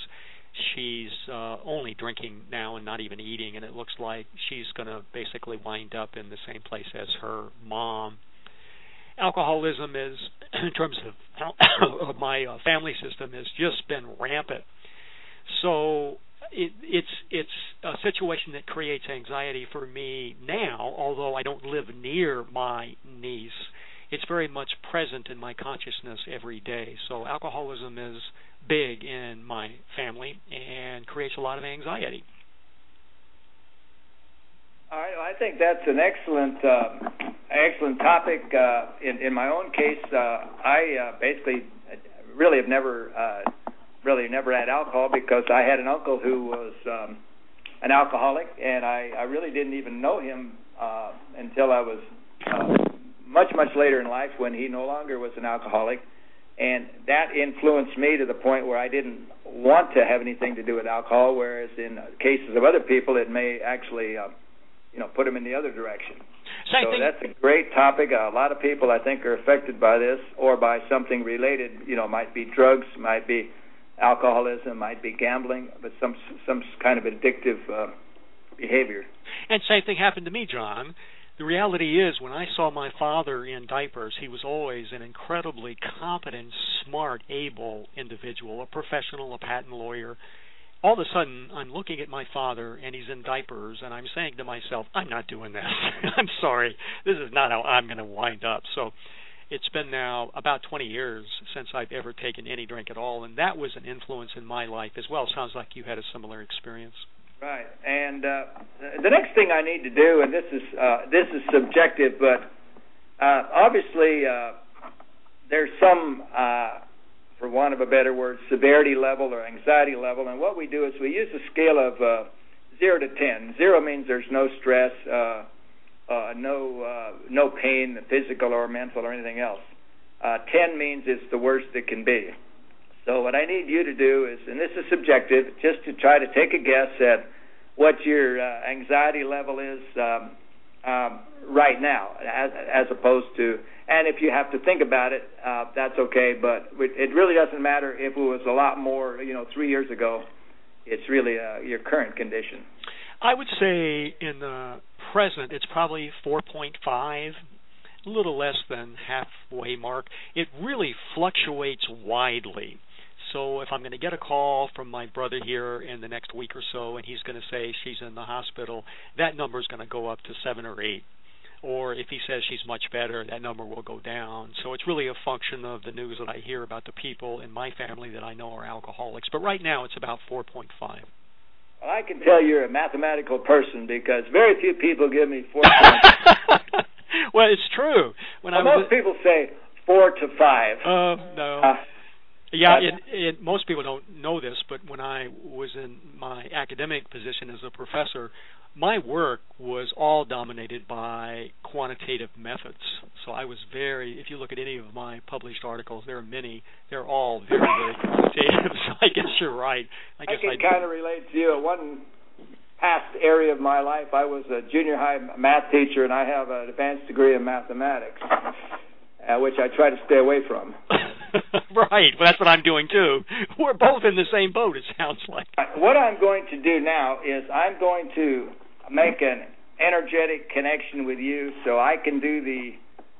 She's uh, only drinking now and not even eating, and it looks like she's going to basically wind up in the same place as her mom. Alcoholism is, in terms of, of my uh, family system, has just been rampant. So it, it's it's a situation that creates anxiety for me now. Although I don't live near my niece, it's very much present in my consciousness every day. So alcoholism is big in my family and creates a lot of anxiety. I, I think that's an excellent, uh, excellent topic. Uh, in, in my own case, uh, I uh, basically really have never, uh, really never had alcohol because I had an uncle who was um, an alcoholic, and I, I really didn't even know him uh, until I was uh, much, much later in life when he no longer was an alcoholic. And that influenced me to the point where I didn't want to have anything to do with alcohol, whereas in cases of other people, it may actually, uh, you know, put them in the other direction. Same so thing. that's a great topic. A lot of people, I think, are affected by this or by something related. You know, might be drugs, might be alcoholism, might be gambling, but some some kind of addictive uh, behavior. And same thing happened to me, John the reality is when I saw my father in diapers, he was always an incredibly competent, smart, able individual, a professional, a patent lawyer. All of a sudden, I'm looking at my father and he's in diapers, and I'm saying to myself, I'm not doing this. I'm sorry. This is not how I'm going to wind up. So it's been now about 20 years since I've ever taken any drink at all, and that was an influence in my life as well. Sounds like you had a similar experience. Right. And uh, the next thing I need to do, and this is uh, this is subjective, but uh, obviously uh, there's some, uh, for want of a better word, severity level or anxiety level. And what we do is we use a scale of uh, zero to ten. Zero means there's no stress, no no pain, physical or mental or anything else. Ten means it's the worst it can be. So what I need you to do is, and this is subjective, just to try to take a guess at what your uh, anxiety level is um, um, right now, as, as opposed to, and if you have to think about it, uh, that's okay. But it really doesn't matter if it was a lot more, you know, three years ago. It's really uh, your current condition. I would say in the present, it's probably 4.5 a little less than halfway mark. It really fluctuates widely. So if I'm going to get a call from my brother here in the next week or so, and he's going to say she's in the hospital, that number is going to go up to seven or eight. Or if he says she's much better, that number will go down. So it's really a function of the news that I hear about the people in my family that I know are alcoholics. But right now it's about 4.5. Well, I can tell you're a mathematical person because very few people give me four. well, it's true. When well, I most people say four to five. Uh, no. Uh, yeah, it, it, most people don't know this, but when I was in my academic position as a professor, my work was all dominated by quantitative methods. So I was very, if you look at any of my published articles, there are many, they're all very, very quantitative. so I guess you're right. I guess I can kind of relate to you. One past area of my life, I was a junior high math teacher, and I have an advanced degree in mathematics, uh, which I try to stay away from. right. Well, that's what I'm doing too. We're both in the same boat. It sounds like. What I'm going to do now is I'm going to make an energetic connection with you, so I can do the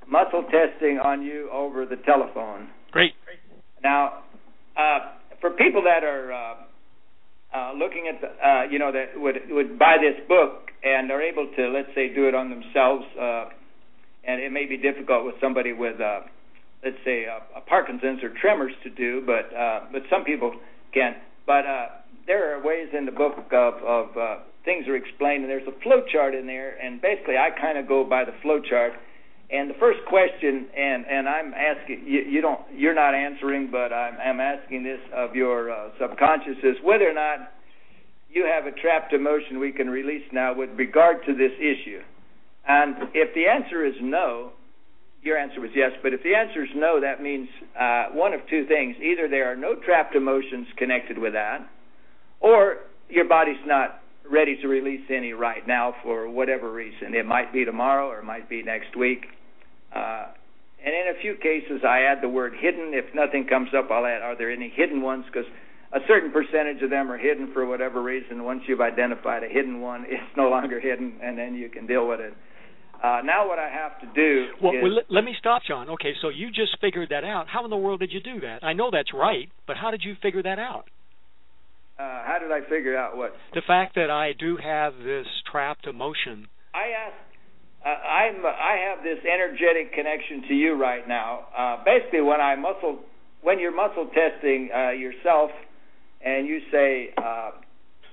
muscle testing on you over the telephone. Great. Now, uh, for people that are uh, uh, looking at the, uh, you know, that would would buy this book and are able to, let's say, do it on themselves, uh, and it may be difficult with somebody with uh, let's say Parkinson's or tremors to do, but uh, but some people can. But uh, there are ways in the book of, of uh, things are explained, and there's a flow chart in there, and basically I kind of go by the flow chart. And the first question, and and I'm asking you, you don't, you're not answering, but I'm, I'm asking this of your uh, subconscious is whether or not you have a trapped emotion we can release now with regard to this issue. And if the answer is no, your answer was yes, but if the answer is no, that means uh, one of two things. Either there are no trapped emotions connected with that, or your body's not ready to release any right now for whatever reason. It might be tomorrow or it might be next week. Uh, and in a few cases, I add the word hidden. If nothing comes up, I'll add, are there any hidden ones? Because a certain percentage of them are hidden for whatever reason. Once you've identified a hidden one, it's no longer hidden, and then you can deal with it. Uh, now, what I have to do. Well, is, well let, me stop, John. Okay, so you just figured that out. How in the world did you do that? I know that's right, but how did you figure that out? Uh, how did I figure out what? The fact that I do have this trapped emotion. I asked. Uh, I'm. I have this energetic connection to you right now. Uh, basically, when I muscle, when you're muscle testing uh, yourself, and you say, uh,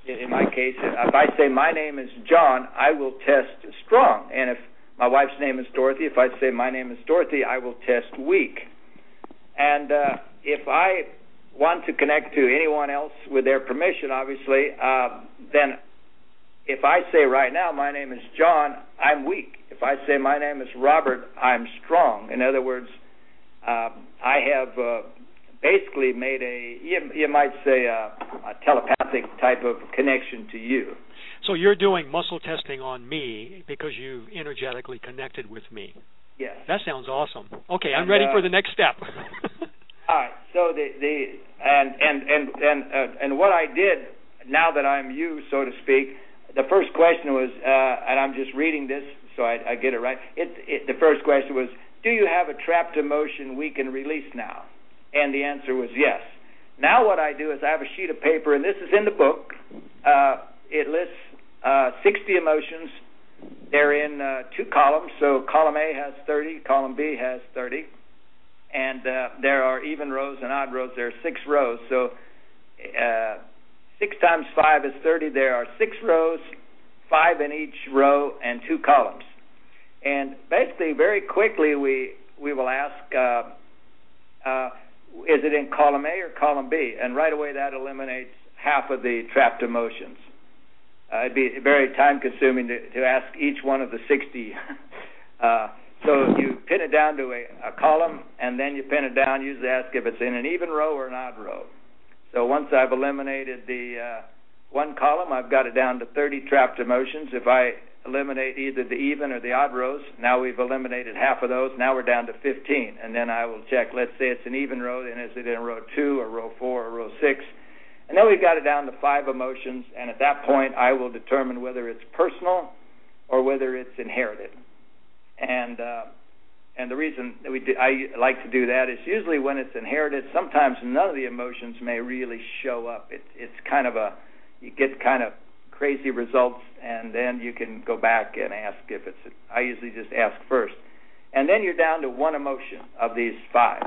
in my case, if I say my name is John, I will test strong, and if my wife's name is Dorothy, if I say my name is Dorothy, I will test weak. And uh, if I want to connect to anyone else with their permission, obviously, uh, then if I say right now my name is John, I'm weak. If I say my name is Robert, I'm strong. In other words, uh, I have uh, basically made a you, you might say a, a telepathic type of connection to you. So you're doing muscle testing on me because you energetically connected with me. Yes. That sounds awesome. Okay, I'm And, ready uh, for the next step. All right. So the the and and and and uh, and what I did now that I'm you, so to speak, the first question was, uh, and I'm just reading this so I, I get it right. It, it the first question was, do you have a trapped emotion we can release now? And the answer was yes. Now what I do is I have a sheet of paper, and this is in the book. Uh, it lists uh, 60 emotions. They're in uh, two columns. So column A has 30, column B has 30 and uh, there are even rows and odd rows. There are six rows. So uh, six times five is thirty. There are six rows, five in each row, and two columns. And basically, very quickly, we we will ask, uh, is it in column A or column B? And right away, that eliminates half of the trapped emotions. Uh, it'd be very time consuming to, to ask each one of the 60 uh, so you pin it down to a, a column, and then you pin it down. Usually ask if it's in an even row or an odd row. So once I've eliminated the uh, one column, I've got it down to 30 trapped emotions. If I eliminate either the even or the odd rows, now we've eliminated half of those. Now we're down to 15, and then I will check. Let's say it's an even row, then is it in row two or row four or row six? And then we've got it down to five emotions, and at that point, I will determine whether it's personal or whether it's inherited and uh, and the reason that we do, I like to do that is usually when it's inherited. Sometimes none of the emotions may really show up. It's it's kind of a you get kind of crazy results, and then you can go back and ask if it's. I usually just ask first, and then you're down to one emotion of these five.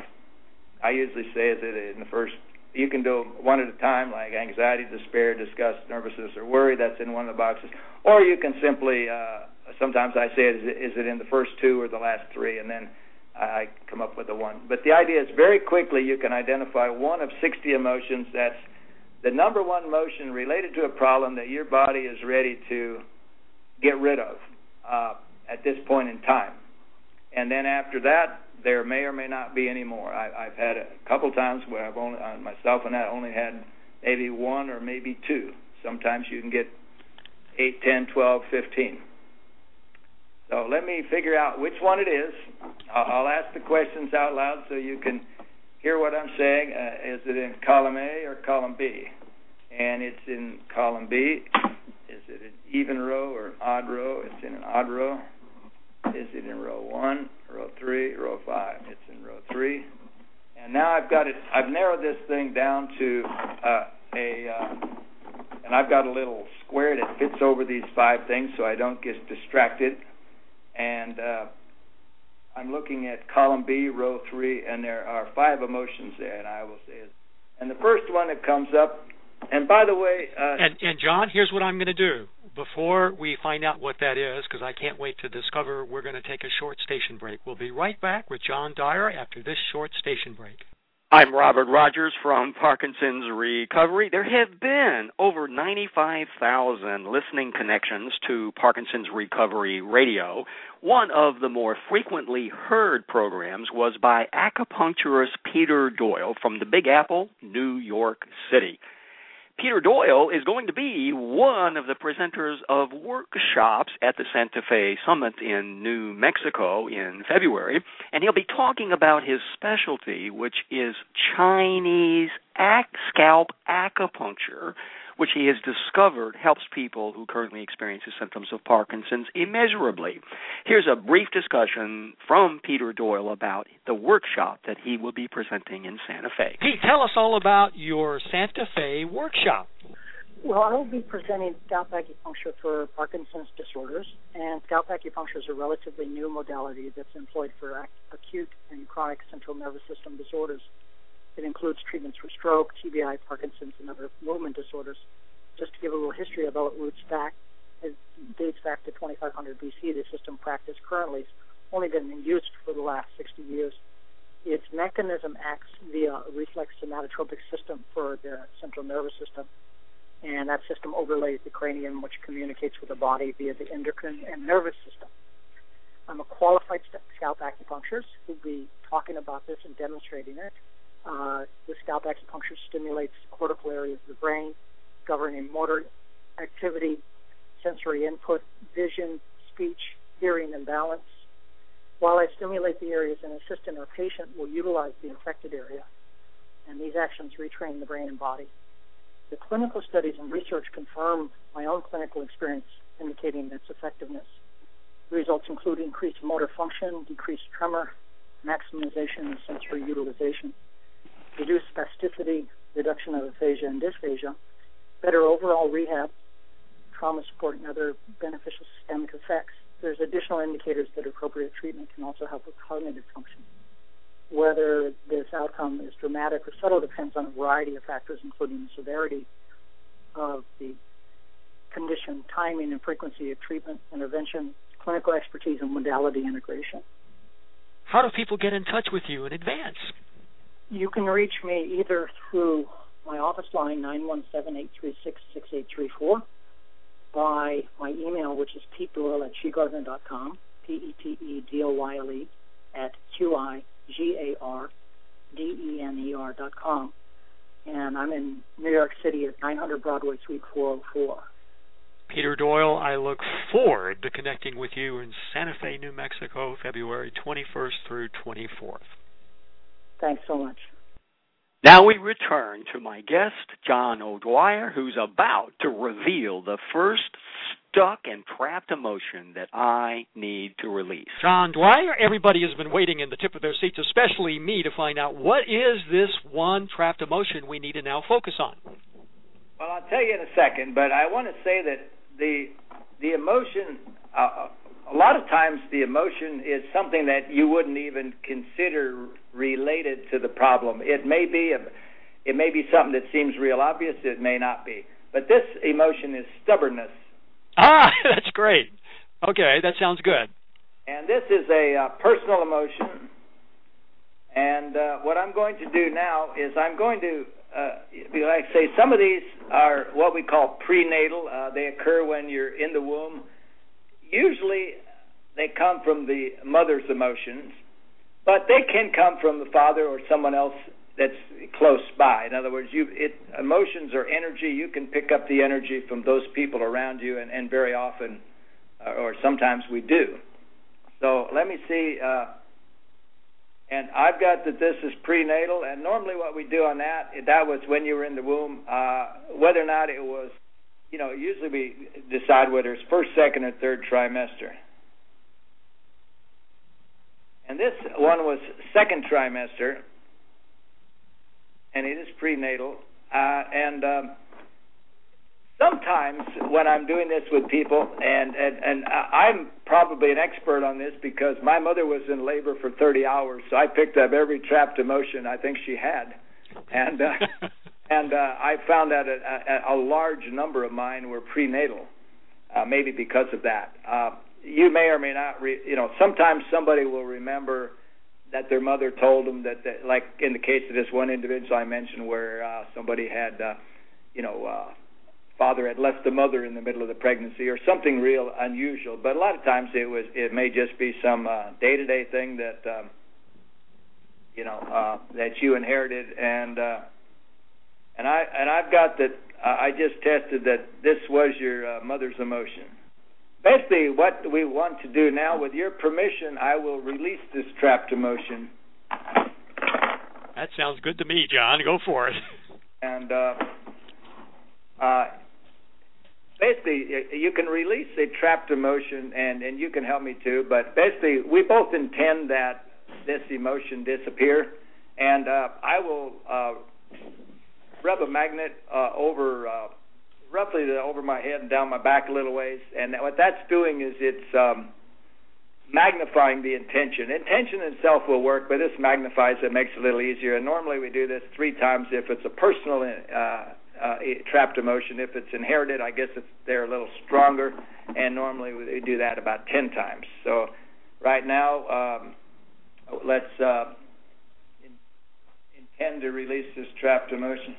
I usually say it in the first. You can do one at a time, like anxiety, despair, disgust, nervousness, or worry. That's in one of the boxes, or you can simply. Uh, sometimes I say, is it, is it in the first two or the last three, and then I come up with the one. But the idea is very quickly you can identify one of 60 emotions that's the number one motion related to a problem that your body is ready to get rid of uh, at this point in time. And then after that, there may or may not be any more. I, I've had a couple times where I've only uh, myself and I only had maybe one or maybe two. Sometimes you can get eight, ten, twelve, fifteen. So let me figure out which one it is. I'll ask the questions out loud so you can hear what I'm saying. Uh, is it in column A or column B? And it's in column B. Is it an even row or an odd row? It's in an odd row. Is it in row one, row three, row five? It's in row three. And now I've got it. I've narrowed this thing down to uh, a, uh, and I've got a little square that fits over these five things so I don't get distracted and uh, I'm looking at column B, row three, and there are five emotions there, and I will say it. And the first one that comes up, and by the way, uh, and and John, here's what I'm going to do before we find out what that is, because I can't wait to discover. We're going to take a short station break. We'll be right back with John Dwyer after this short station break. I'm Robert Rogers from Parkinson's Recovery. There have been over 95,000 listening connections to Parkinson's Recovery Radio. One of the more frequently heard programs was by acupuncturist Peter Doyle from the Big Apple, New York City. Peter Doyle is going to be one of the presenters of workshops at the Santa Fe Summit in New Mexico in February, and he'll be talking about his specialty, which is Chinese scalp acupuncture which he has discovered helps people who currently experience the symptoms of Parkinson's immeasurably. Here's a brief discussion from Peter Doyle about the workshop that he will be presenting in Santa Fe. Pete, tell us all about your Santa Fe workshop. Well, I will be presenting scalp acupuncture for Parkinson's disorders, and scalp acupuncture is a relatively new modality that's employed for acute and chronic central nervous system disorders. It includes treatments for stroke, TBI, Parkinson's, and other movement disorders. Just to give a little history about roots back, it dates back to 2500 BC. The system practiced currently has only been in use for the last 60 years. Its mechanism acts via a reflex somatotopic system for the central nervous system, and that system overlays the cranium, which communicates with the body via the endocrine and nervous system. I'm a qualified scalp acupuncturist who'll be talking about this and demonstrating it. Uh, the scalp acupuncture stimulates the cortical areas of the brain, governing motor activity, sensory input, vision, speech, hearing, and balance. While I stimulate the areas, an assistant or patient will utilize the affected area, and these actions retrain the brain and body. The clinical studies and research confirm my own clinical experience indicating its effectiveness. The results include increased motor function, decreased tremor, maximization of sensory utilization reduced spasticity, reduction of aphasia and dysphagia, better overall rehab, trauma support, and other beneficial systemic effects. There's additional indicators that appropriate treatment can also help with cognitive function. Whether this outcome is dramatic or subtle depends on a variety of factors, including the severity of the condition, timing and frequency of treatment, intervention, clinical expertise, and modality integration. How do people get in touch with you in advance? You can reach me either through my office line, 917-836-6834, by my email, which is petedoyle at qigardener.com, P-E-T-E-D-O-Y-L-E, at Q-I-G-A-R-D-E-N-E-R dot com. And I'm in New York City at 900 Broadway, Suite 404. Peter Doyle, I look forward to connecting with you in Santa Fe, New Mexico, February 21st through 24th. Thanks so much. Now we return to my guest, John O'Dwyer, who's about to reveal the first stuck and trapped emotion that I need to release. John Dwyer, everybody has been waiting in the tip of their seats, especially me, to find out what is this one trapped emotion we need to now focus on. Well, I'll tell you in a second, but I want to say that the the emotion uh, a lot of times the emotion is something that you wouldn't even consider related to the problem. It may be a, it may be something that seems real obvious. It may not be. But this emotion is stubbornness. Ah, that's great. Okay, that sounds good. And this is a uh, personal emotion. And uh, what I'm going to do now is I'm going to, uh, like I say, some of these are what we call prenatal. Uh, they occur when you're in the womb usually they come from the mother's emotions, but they can come from the father or someone else that's close by. In other words, you it emotions are energy. You can pick up the energy from those people around you, and, and very often, uh, or sometimes we do. So let me see. Uh, and I've got that this is prenatal, and normally what we do on that that was when you were in the womb. Uh, whether or not it was you know, usually we decide whether it's first, second, or third trimester. And this one was second trimester, and it is prenatal. Uh, and um, sometimes when I'm doing this with people, and, and and I'm probably an expert on this because my mother was in labor for 30 hours, so I picked up every trapped emotion I think she had, and uh, and uh, I found that a, a, a large number of mine were prenatal, uh, maybe because of that. Uh, you may or may not, re- you know, sometimes somebody will remember that their mother told them that, that like in the case of this one individual I mentioned, where uh, somebody had, uh, you know, uh, father had left the mother in the middle of the pregnancy, or something real unusual. But a lot of times it was, it may just be some uh, day-to-day thing that, um, you know, uh, that you inherited and. Uh, and I and I've got that I just tested that this was your uh, mother's emotion. Basically, what we want to do now, with your permission, I will release this trapped emotion. That sounds good to me, John. Go for it. And uh, uh, basically, you can release a trapped emotion, and and you can help me too. But basically, we both intend that this emotion disappear, and uh, I will uh, rub a magnet uh, over uh, roughly the, over my head and down my back a little ways, and what that's doing is it's um, magnifying the intention. Intention itself will work, but this magnifies it, makes it a little easier. And normally we do this three times if it's a personal uh, uh, trapped emotion. If it's inherited, I guess it's they're a little stronger, and normally we do that about ten times. So right now, um, let's uh, in, intend to release this trapped emotion.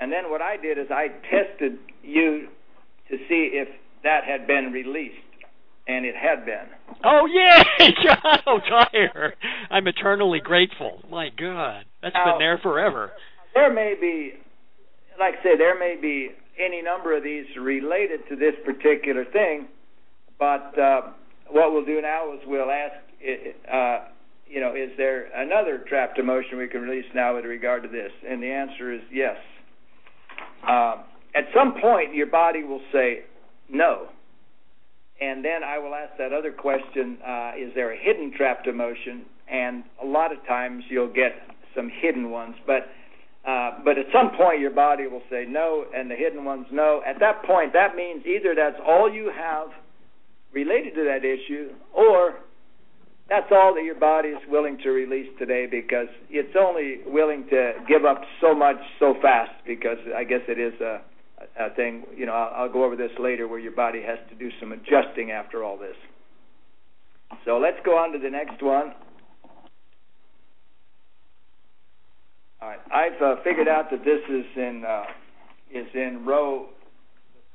And then what I did is I tested you to see if that had been released, and it had been. Oh yay, John O'Dwyer! I'm eternally grateful. My God, that's now, been there forever. There may be, like I say, there may be any number of these related to this particular thing, but uh, what we'll do now is we'll ask, uh, you know, is there another trapped emotion we can release now with regard to this? And the answer is yes. Uh, at some point, your body will say no. And then I will ask that other question uh, Is there a hidden trapped emotion? And a lot of times you'll get some hidden ones. But uh, but at some point your body will say no, and the hidden ones no. At that point, that means either that's all you have related to that issue, or that's all that your body is willing to release today because it's only willing to give up so much so fast because I guess it is a, a thing. You know, I'll, I'll go over this later where your body has to do some adjusting after all this. So let's go on to the next one. All right, I've uh, figured out that this is in uh, is in row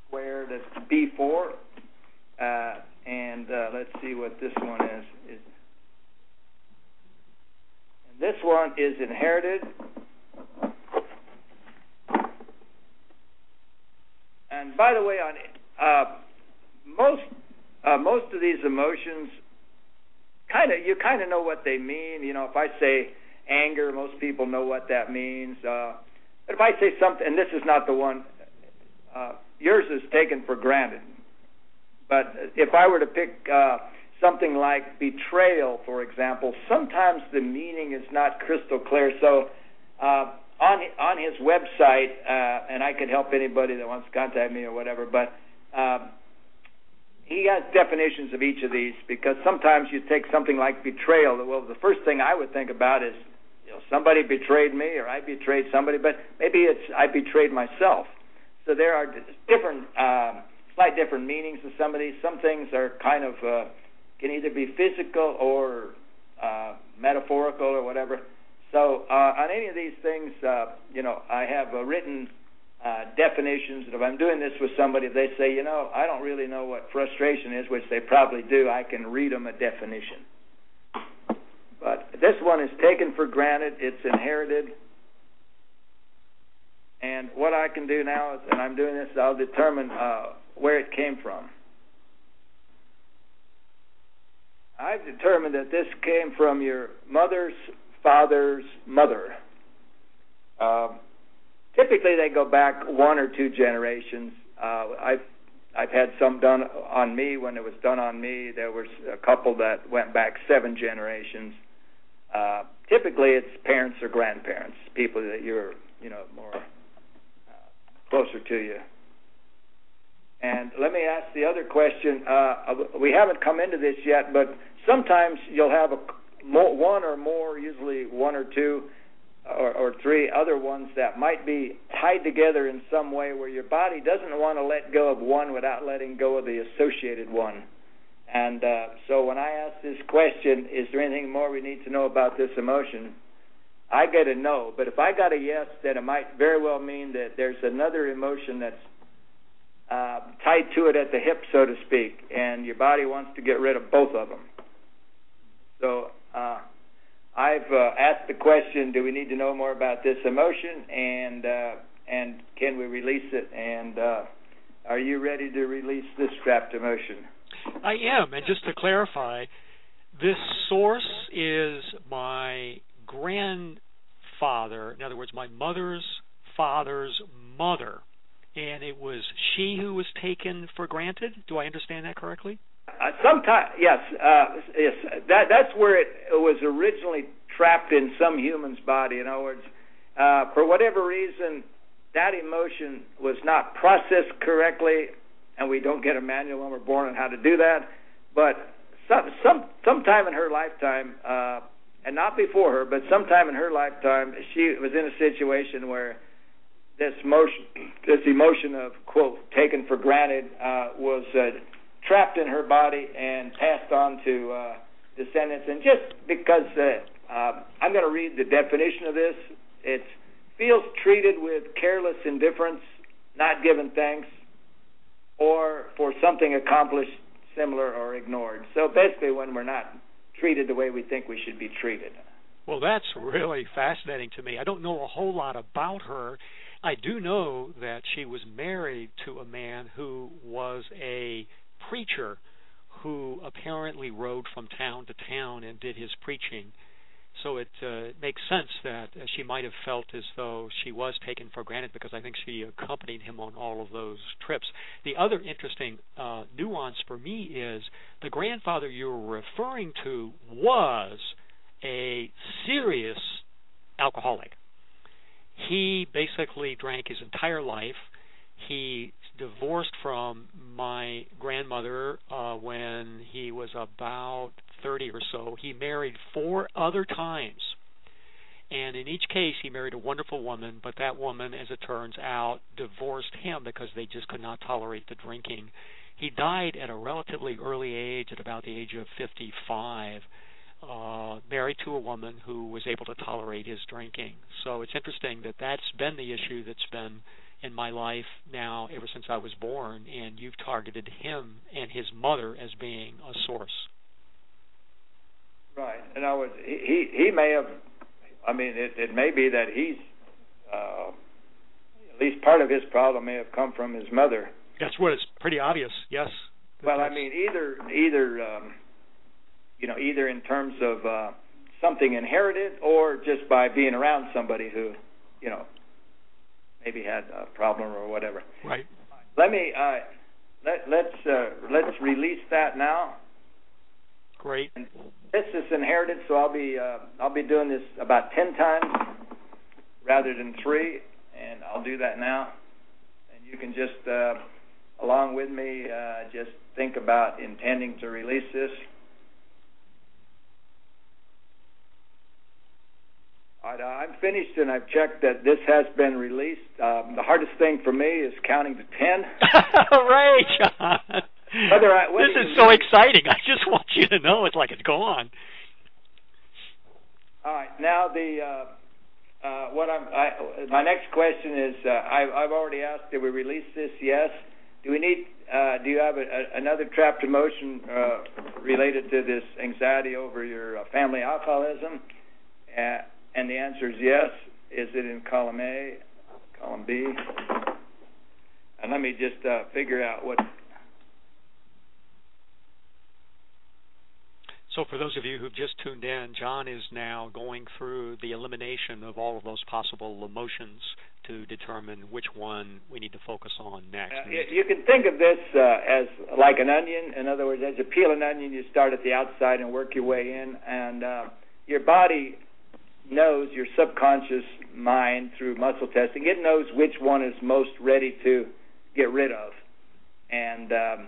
square that's B4, uh, and uh, let's see what this one is. is this one is inherited. And by the way, on uh, most uh, most of these emotions, kind of you kind of know what they mean. You know, if I say anger, most people know what that means. Uh, but if I say something, and this is not the one, uh, yours is taken for granted. But if I were to pick uh, something like betrayal, for example, sometimes the meaning is not crystal clear. So uh, on on his website, uh, and I could help anybody that wants to contact me or whatever, but um, he has definitions of each of these because sometimes you take something like betrayal. Well, the first thing I would think about is you know somebody betrayed me or I betrayed somebody, but maybe it's I betrayed myself. So there are different, uh, slight different meanings to some of these. Some things are kind of uh, can either be physical or uh, metaphorical or whatever. So uh, on any of these things, uh, you know, I have uh, written uh, definitions. And if I'm doing this with somebody, if they say, you know, I don't really know what frustration is, which they probably do, I can read them a definition. But this one is taken for granted. It's inherited. And what I can do now is, and I'm doing this, I'll determine uh, where it came from. I've determined that this came from your mother's father's mother. Um, typically, they go back one or two generations. Uh, I've I've had some done on me. When it was done on me, there was a couple that went back seven generations. Uh, typically, it's parents or grandparents, people that you're you know more uh, closer to you. And let me ask the other question. Uh, we haven't come into this yet, but sometimes you'll have a one or more, usually one or two or, or three other ones that might be tied together in some way where your body doesn't want to let go of one without letting go of the associated one. And uh, so when I ask this question, is there anything more we need to know about this emotion? I get a no. But if I got a yes, then it might very well mean that there's another emotion that's uh, tied to it at the hip, so to speak, and your body wants to get rid of both of them. So uh, I've uh, asked the question: Do we need to know more about this emotion, and uh, and can we release it? And uh, are you ready to release this trapped emotion? I am, and just to clarify, this source is my grandfather. In other words, my mother's father's mother, and it was she who was taken for granted. Do I understand that correctly? Uh, sometimes, yes, uh, yes. That that's where it was originally trapped in some human's body. In other words, uh, for whatever reason, that emotion was not processed correctly, and we don't get a manual when we're born on how to do that. But some some sometime in her lifetime, uh, and not before her, but sometime in her lifetime, she was in a situation where this motion, this emotion of quote taken for granted, uh, was uh, trapped in her body and passed on to uh, descendants. And just because uh, uh, I'm going to read the definition of this, it feels treated with careless indifference, not given thanks, or for something accomplished similar or ignored. So basically, when we're not treated the way we think we should be treated. Well, that's really fascinating to me. I don't know a whole lot about her. I do know that she was married to a man who was a preacher who apparently rode from town to town and did his preaching. So it uh, makes sense that uh, she might have felt as though she was taken for granted because I think she accompanied him on all of those trips. The other interesting uh, nuance for me is the grandfather you're referring to was a serious alcoholic. He basically drank his entire life. He divorced from my grandmother uh, when he was about 30 or so. He married four other times. And in each case, he married a wonderful woman, but that woman, as it turns out, divorced him because they just could not tolerate the drinking. He died at a relatively early age, at about the age of 55, uh, married to a woman who was able to tolerate his drinking. So it's interesting that that's been the issue that's been in my life now ever since I was born, and you've targeted him and his mother as being a source. Right, and I was he he may have. I mean, it it may be that he's uh, at least part of his problem may have come from his mother. That's what it's pretty obvious. Yes. Well, I mean, either either um, you know either in terms of uh, something inherited or just by being around somebody who you know maybe had a problem or whatever. Right. Let me uh, let let's uh, let's release that now. Great. And this is inherited, so I'll be uh, I'll be doing this about ten times rather than three, and I'll do that now. And you can just uh, along with me uh, just think about intending to release this. Right, uh, I'm finished, and I've checked that this has been released. Um, the hardest thing for me is counting to ten. right, John. Whether I, whether this is so exciting. I just want you to know it's like it's gone. All right. Now the uh, uh, what I'm. I, my next question is: uh, I, I've already asked. Did we release this? Yes. Do we need? Uh, do you have a, a, another trapped emotion uh, related to this anxiety over your uh, family alcoholism? Uh, and the answer is yes. Is it in column A, column B? And let me just uh, figure out what. So, for those of you who've just tuned in, John is now going through the elimination of all of those possible emotions to determine which one we need to focus on next. Uh, you can think of this uh, as like an onion. In other words, as you peel an onion, you start at the outside and work your way in, and uh, your body knows your subconscious mind through muscle testing. It knows which one is most ready to get rid of, and um,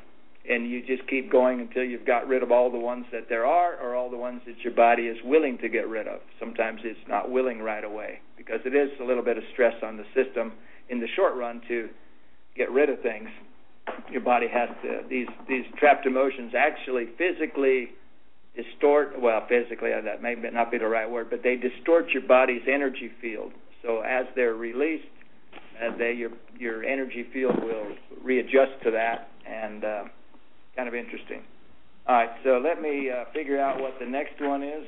and you just keep going until you've got rid of all the ones that there are, or all the ones that your body is willing to get rid of. Sometimes it's not willing right away because it is a little bit of stress on the system in the short run to get rid of things. Your body has to these these trapped emotions actually physically distort well physically uh, that may not be the right word but they distort your body's energy field so as they're released uh, they your your energy field will readjust to that and uh, kind of interesting all right so let me uh, figure out what the next one is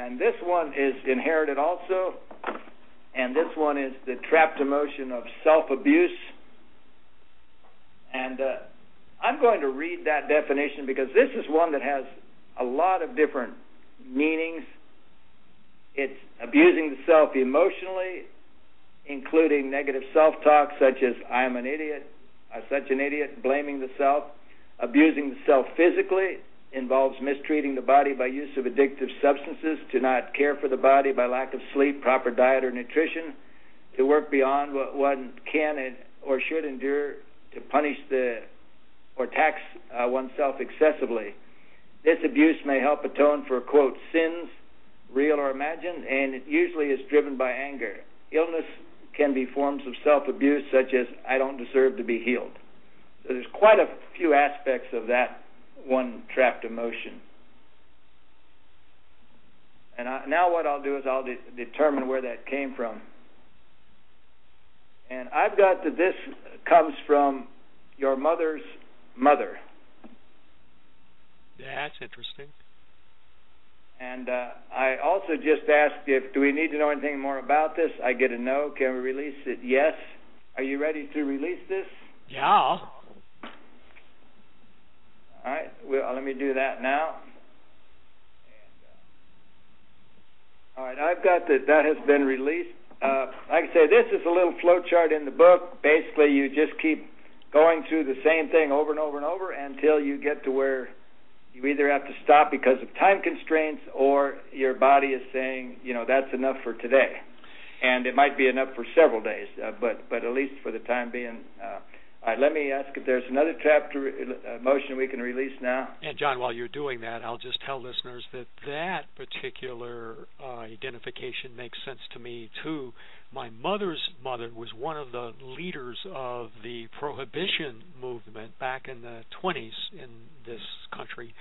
And this one is inherited also. And this one is the trapped emotion of self abuse. And uh, I'm going to read that definition because this is one that has a lot of different meanings. It's abusing the self emotionally, including negative self talk such as I'm an idiot, I'm such an idiot, blaming the self, abusing the self physically, involves mistreating the body by use of addictive substances, to not care for the body by lack of sleep, proper diet, or nutrition, to work beyond what one can or should endure, to punish the or tax uh, oneself excessively. This abuse may help atone for, quote, sins, real or imagined, and it usually is driven by anger. Illness can be forms of self abuse, such as, I don't deserve to be healed. So there's quite a few aspects of that one trapped emotion. And I, now what I'll do is I'll de- determine where that came from. And I've got that this comes from your mother's mother. That's interesting. And uh, I also just asked if do we need to know anything more about this? I get a no. Can we release it? Yes. Are you ready to release this? Yeah. All right, well, let me do that now. all right, I've got that. That has been released. Uh, like I say, this is a little flow chart in the book. Basically, you just keep going through the same thing over and over and over until you get to where you either have to stop because of time constraints or your body is saying, you know, that's enough for today. And it might be enough for several days, uh, but but at least for the time being, uh, all right, let me ask if there's another chapter uh, motion we can release now. And John, while you're doing that, I'll just tell listeners that that particular uh, identification makes sense to me too. My mother's mother was one of the leaders of the prohibition movement back in the 20s in this country.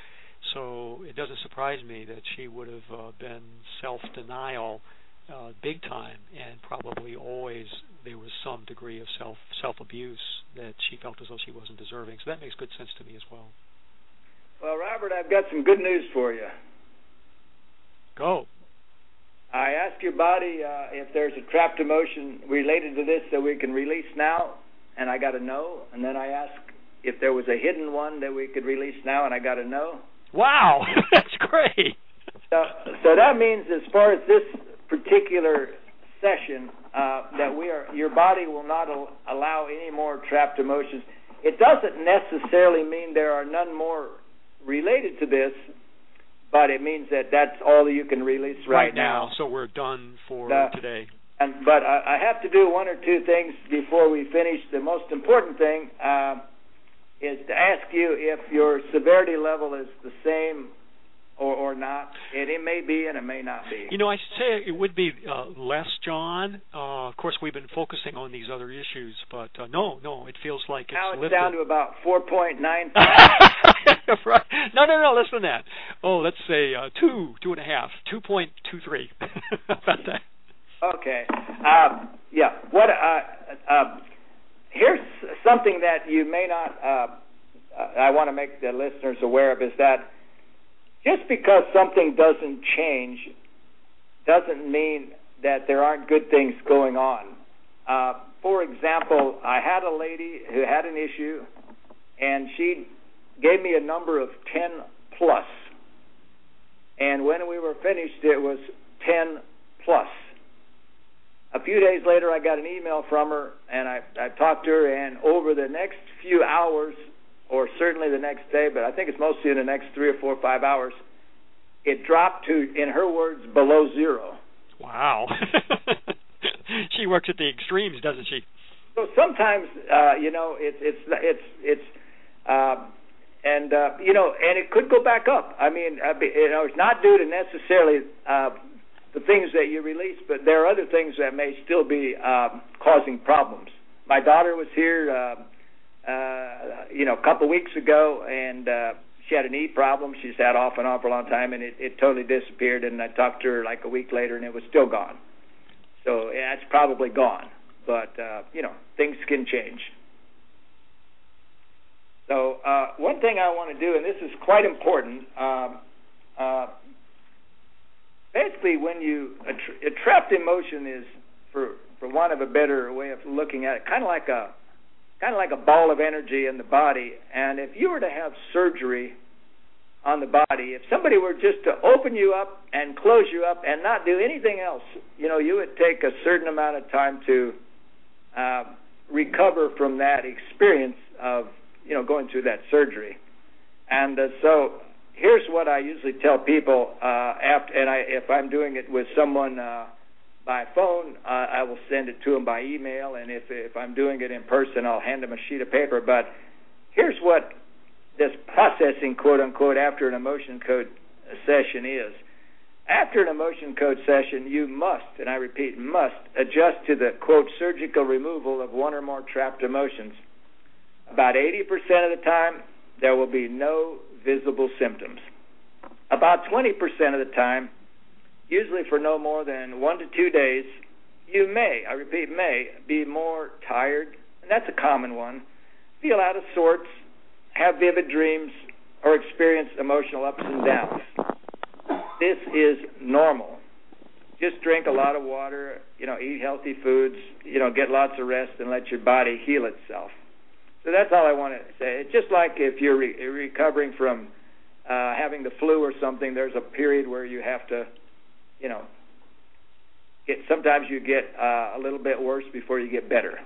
So it doesn't surprise me that she would have uh, been self-denial uh, big time, and probably always there was some degree of self self abuse that she felt as though she wasn't deserving. So that makes good sense to me as well. Well, Robert, I've got some good news for you. Go. I asked your body uh, if there's a trapped emotion related to this that we can release now, and I got a no. And then I asked if there was a hidden one that we could release now, and I got a no. Wow, that's great. So, so that means, as far as this particular session uh, that we are your body will not al- allow any more trapped emotions. It doesn't necessarily mean there are none more related to this, but it means that that's all you can release right, right now. So we're done for today. And but I, I have to do one or two things before we finish. The most important thing uh, is to ask you if your severity level is the same or or not. And it may be, and it may not be. You know, I should say it would be uh, less, John. Uh, of course, we've been focusing on these other issues, but uh, no, no, it feels like it's now it's lifted. down to about four point nine. right? No, no, no. Less than that. Oh, let's say uh, two, two and a half, two point two three. about that. Okay. Um, yeah. What? Uh, uh, here's something that you may not. Uh, I want to make the listeners aware of is that just because something doesn't change doesn't mean that there aren't good things going on. Uh, for example, I had a lady who had an issue, and she gave me a number of 10 plus. And when we were finished, it was 10 plus. A few days later, I got an email from her, and I, I talked to her, and over the next few hours, or certainly the next day, but I think it's mostly in the next three or four or five hours, it dropped to, in her words, below zero. Wow. she works at the extremes, doesn't she? So sometimes, uh, you know, it's it's it's it's, uh, and uh, you know, and it could go back up. I mean, uh, you know, it's not due to necessarily uh, the things that you release, but there are other things that may still be uh, causing problems. My daughter was here. Uh, uh, you know, a couple weeks ago, and uh, she had a knee problem. She's had off and on for a long time, and it, it totally disappeared. And I talked to her like a week later, and it was still gone. So yeah, it's probably gone. But uh, you know, things can change. So uh, one thing I want to do, and this is quite important. Um, uh, basically, when you a, tra- a trapped emotion is, for for want of a better way of looking at it, kind of like a kind of like a ball of energy in the body. And if you were to have surgery on the body, if somebody were just to open you up and close you up and not do anything else, you know, you would take a certain amount of time to uh, recover from that experience of you know going through that surgery. And uh, so here's what I usually tell people uh, after, and I, if I'm doing it with someone uh, by phone, uh, I will send it to them by email, and if if I'm doing it in person, I'll hand them a sheet of paper. But here's what this processing, quote unquote, after an emotion code session is. After an emotion code session, you must, and I repeat, must adjust to the quote surgical removal of one or more trapped emotions. About 80% of the time, there will be no visible symptoms. About 20% of the time, usually for no more than one to two days, you may, I repeat, may be more tired, and that's a common one, feel out of sorts, have vivid dreams, or experience emotional ups and downs. This is normal. Just drink a lot of water, you know, eat healthy foods, you know, get lots of rest, and let your body heal itself. So that's all I want to say. It's just like if you're re- recovering from uh, having the flu or something, there's a period where you have to, you know. Sometimes you get uh, a little bit worse before you get better.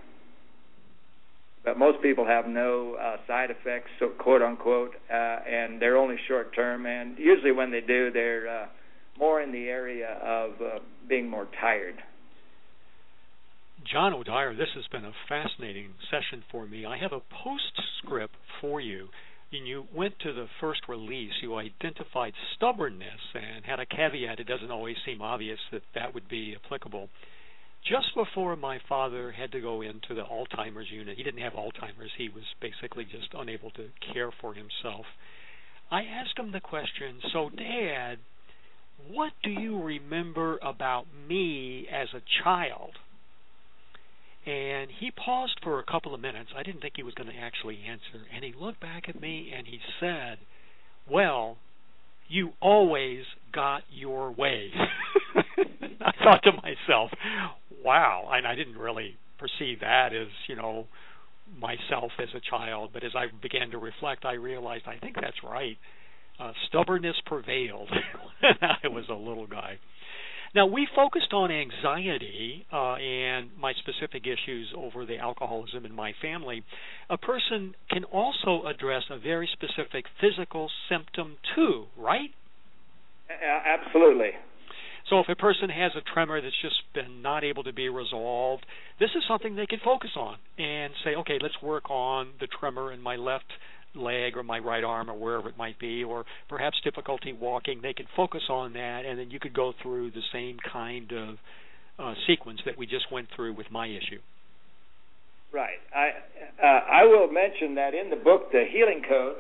But most people have no uh, side effects, so quote unquote, uh, and they're only short term. And usually, when they do, they're uh, more in the area of uh, being more tired. John O'Dwyer, this has been a fascinating session for me. I have a postscript for you. You went to the first release, you identified stubbornness and had a caveat. It doesn't always seem obvious that that would be applicable. Just before my father had to go into the Alzheimer's unit, he didn't have Alzheimer's, he was basically just unable to care for himself. I asked him the question So, Dad, what do you remember about me as a child? And he paused for a couple of minutes. I didn't think he was going to actually answer. And he looked back at me and he said, Well, you always got your way. I thought to myself, wow. And I didn't really perceive that as, you know, myself as a child. But as I began to reflect, I realized I think that's right. Uh, stubbornness prevailed when I was a little guy. Now, we focused on anxiety uh, and my specific issues over the alcoholism in my family. A person can also address a very specific physical symptom too, right? Absolutely. So if a person has a tremor that's just been not able to be resolved, this is something they can focus on and say, okay, let's work on the tremor in my left leg or my right arm or wherever it might be, or perhaps difficulty walking, they can focus on that, and then you could go through the same kind of uh, sequence that we just went through with my issue. Right. I uh, I will mention that in the book, the Healing Code.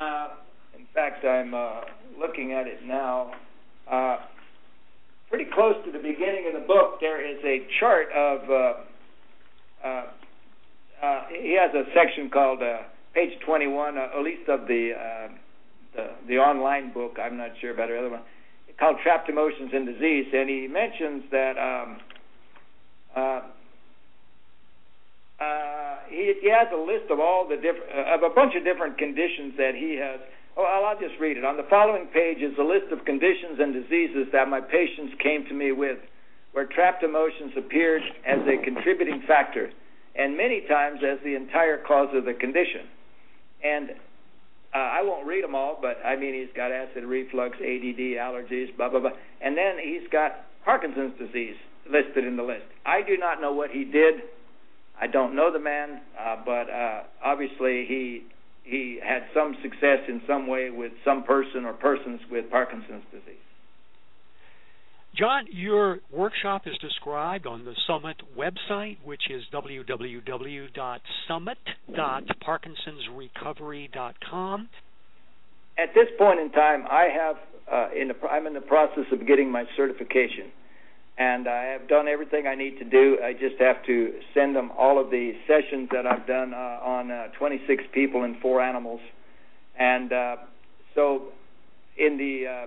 Uh, in fact, I'm uh, looking at it now. Uh, pretty close to the beginning of the book, there is a chart of. Uh, he has a section called page 21, uh, at least of the, uh, the the online book. I'm not sure about the other one. Called Trapped Emotions and Disease, and he mentions that um, uh, uh, he, he has a list of all the different uh, of a bunch of different conditions that he has. Oh, I'll, I'll just read it. On the following page is a list of conditions and diseases that my patients came to me with, where trapped emotions appeared as a contributing factor, and many times as the entire cause of the condition. And uh, I won't read them all, but I mean, he's got acid reflux, ADD, allergies, blah, blah, blah. And then he's got Parkinson's disease listed in the list. I do not know what he did. I don't know the man, uh, but uh, obviously he he had some success in some way with some person or persons with Parkinson's disease. John, your workshop is described on the Summit website, which is www.summit.parkinsonsrecovery.com. At this point in time, I have uh, in the, I'm in the process of getting my certification, and I have done everything I need to do. I just have to send them all of the sessions that I've done uh, on uh, 26 people and four animals, and uh, so in the uh,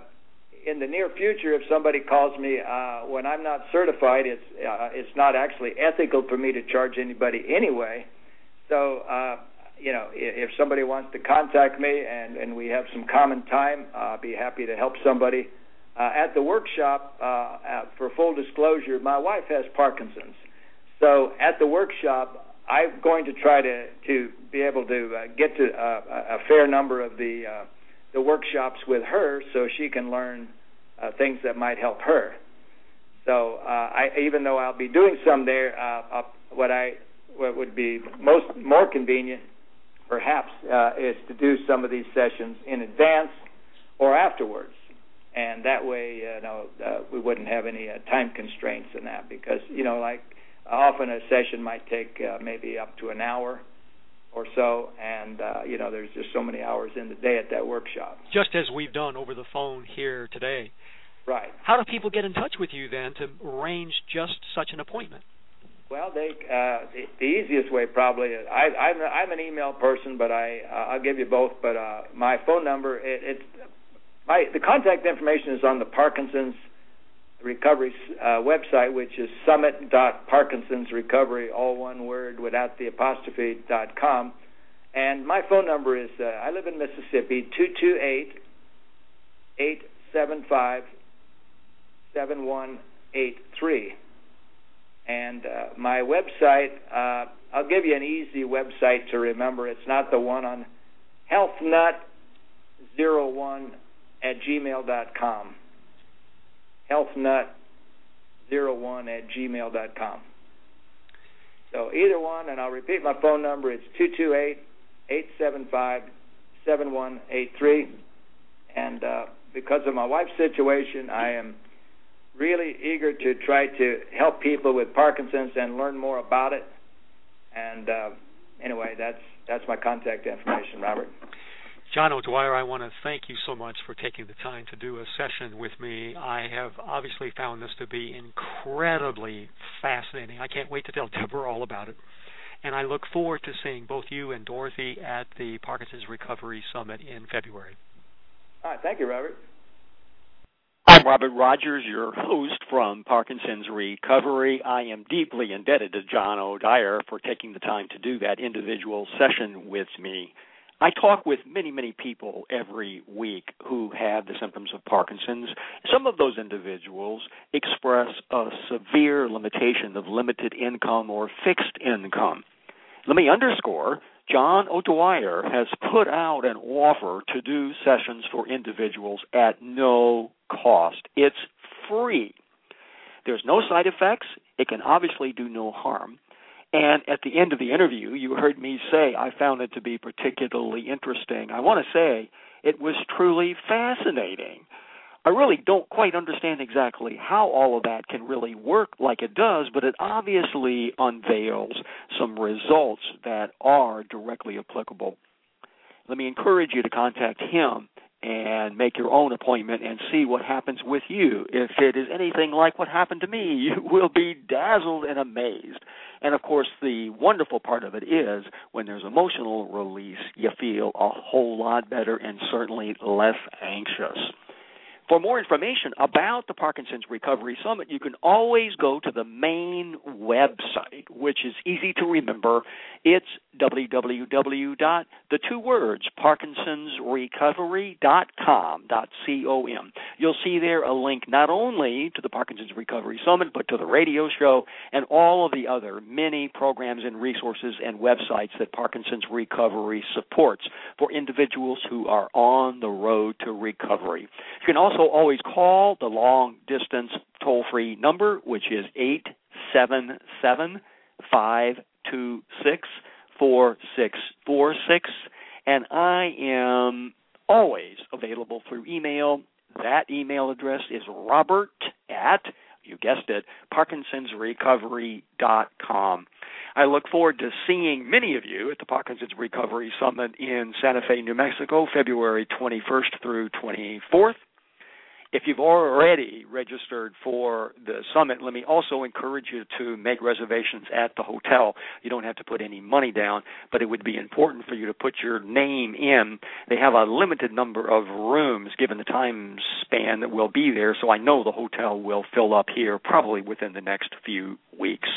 in the near future, if somebody calls me uh, when I'm not certified, it's uh, it's not actually ethical for me to charge anybody anyway. So, uh, you know, if, if somebody wants to contact me and and we have some common time, uh, I'll be happy to help somebody. Uh, at the workshop, uh, at, for full disclosure, my wife has Parkinson's. So at the workshop, I'm going to try to to be able to uh, get to uh, a fair number of the uh, the workshops with her, so she can learn uh, things that might help her. So uh, I, even though I'll be doing some there, uh, what I what would be most more convenient, perhaps, uh, is to do some of these sessions in advance or afterwards, and that way, you know, uh, we wouldn't have any uh, time constraints in that because you know, like often a session might take uh, maybe up to an hour or so, and uh, you know, there's just so many hours in the day at that workshop. Just as we've done over the phone here today. Right. How do people get in touch with you then to arrange just such an appointment? Well, they uh, the, the easiest way probably. I, I'm I'm an email person, but I uh, I'll give you both. But uh, my phone number it, it's my the contact information is on the Parkinson's recovery uh, website, which is summit.parkinsonsrecovery, all one word without the apostrophe, dot com. And my phone number is uh, I live in Mississippi, 228 875 7183. And uh, my website, uh, I'll give you an easy website to remember. It's not the one on healthnut01 at gmail.com healthnut01 at gmail.com. So either one, and I'll repeat my phone number. It's 228 875 7183. And uh, because of my wife's situation, I am really eager to try to help people with Parkinson's and learn more about it. And uh, anyway, that's that's my contact information, Robert. John O'Dwyer, I want to thank you so much for taking the time to do a session with me. I have obviously found this to be incredibly fascinating. I can't wait to tell Deborah all about it. And I look forward to seeing both you and Dorothy at the Parkinson's Recovery Summit in February. All right. Thank you, Robert. I'm Robert Rogers, your host from Parkinson's Recovery. I am deeply indebted to John O'Dwyer for taking the time to do that individual session with me. I talk with many, many people every week who have the symptoms of Parkinson's. Some of those individuals express a severe limitation of limited income or fixed income. Let me underscore John O'Dwyer has put out an offer to do sessions for individuals at no cost. It's free. There's no side effects. It can obviously do no harm. And at the end of the interview, you heard me say I found it to be particularly interesting. I want to say it was truly fascinating. I really don't quite understand exactly how all of that can really work like it does, but it obviously unveils some results that are directly applicable. Let me encourage you to contact him and make your own appointment and see what happens with you. If it is anything like what happened to me, you will be dazzled and amazed. And of course, the wonderful part of it is when there's emotional release, you feel a whole lot better and certainly less anxious. For more information about the Parkinson's Recovery Summit, you can always go to the main website, which is easy to remember. It's www. the two words parkinsonsrecovery.com com. dot c o m. You'll see there a link not only to the Parkinson's Recovery Summit, but to the radio show and all of the other many programs and resources and websites that Parkinson's Recovery supports for individuals who are on the road to recovery. You can also always call the long distance toll free number, which is 877 526 4646. And I am always available through email. That email address is robert at, you guessed it, parkinsonsrecovery.com. I look forward to seeing many of you at the Parkinson's Recovery Summit in Santa Fe, New Mexico, February 21st through 24th. If you've already registered for the summit, let me also encourage you to make reservations at the hotel. You don't have to put any money down, but it would be important for you to put your name in. They have a limited number of rooms given the time span that we'll be there, so I know the hotel will fill up here probably within the next few weeks.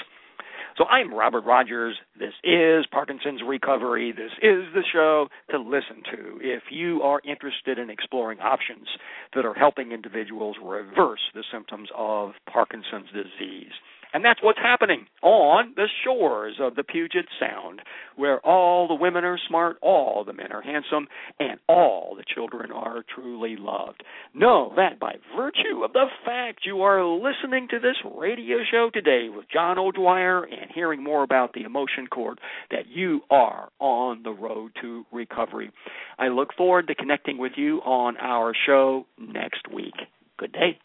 So I'm Robert Rogers. This is Parkinson's Recovery. This is the show to listen to if you are interested in exploring options that are helping individuals reverse the symptoms of Parkinson's disease. And that's what's happening on the shores of the Puget Sound, where all the women are smart, all the men are handsome, and all the children are truly loved. Know that by virtue of the fact you are listening to this radio show today with John O'Dwyer and hearing more about the emotion code, that you are on the road to recovery. I look forward to connecting with you on our show next week. Good day.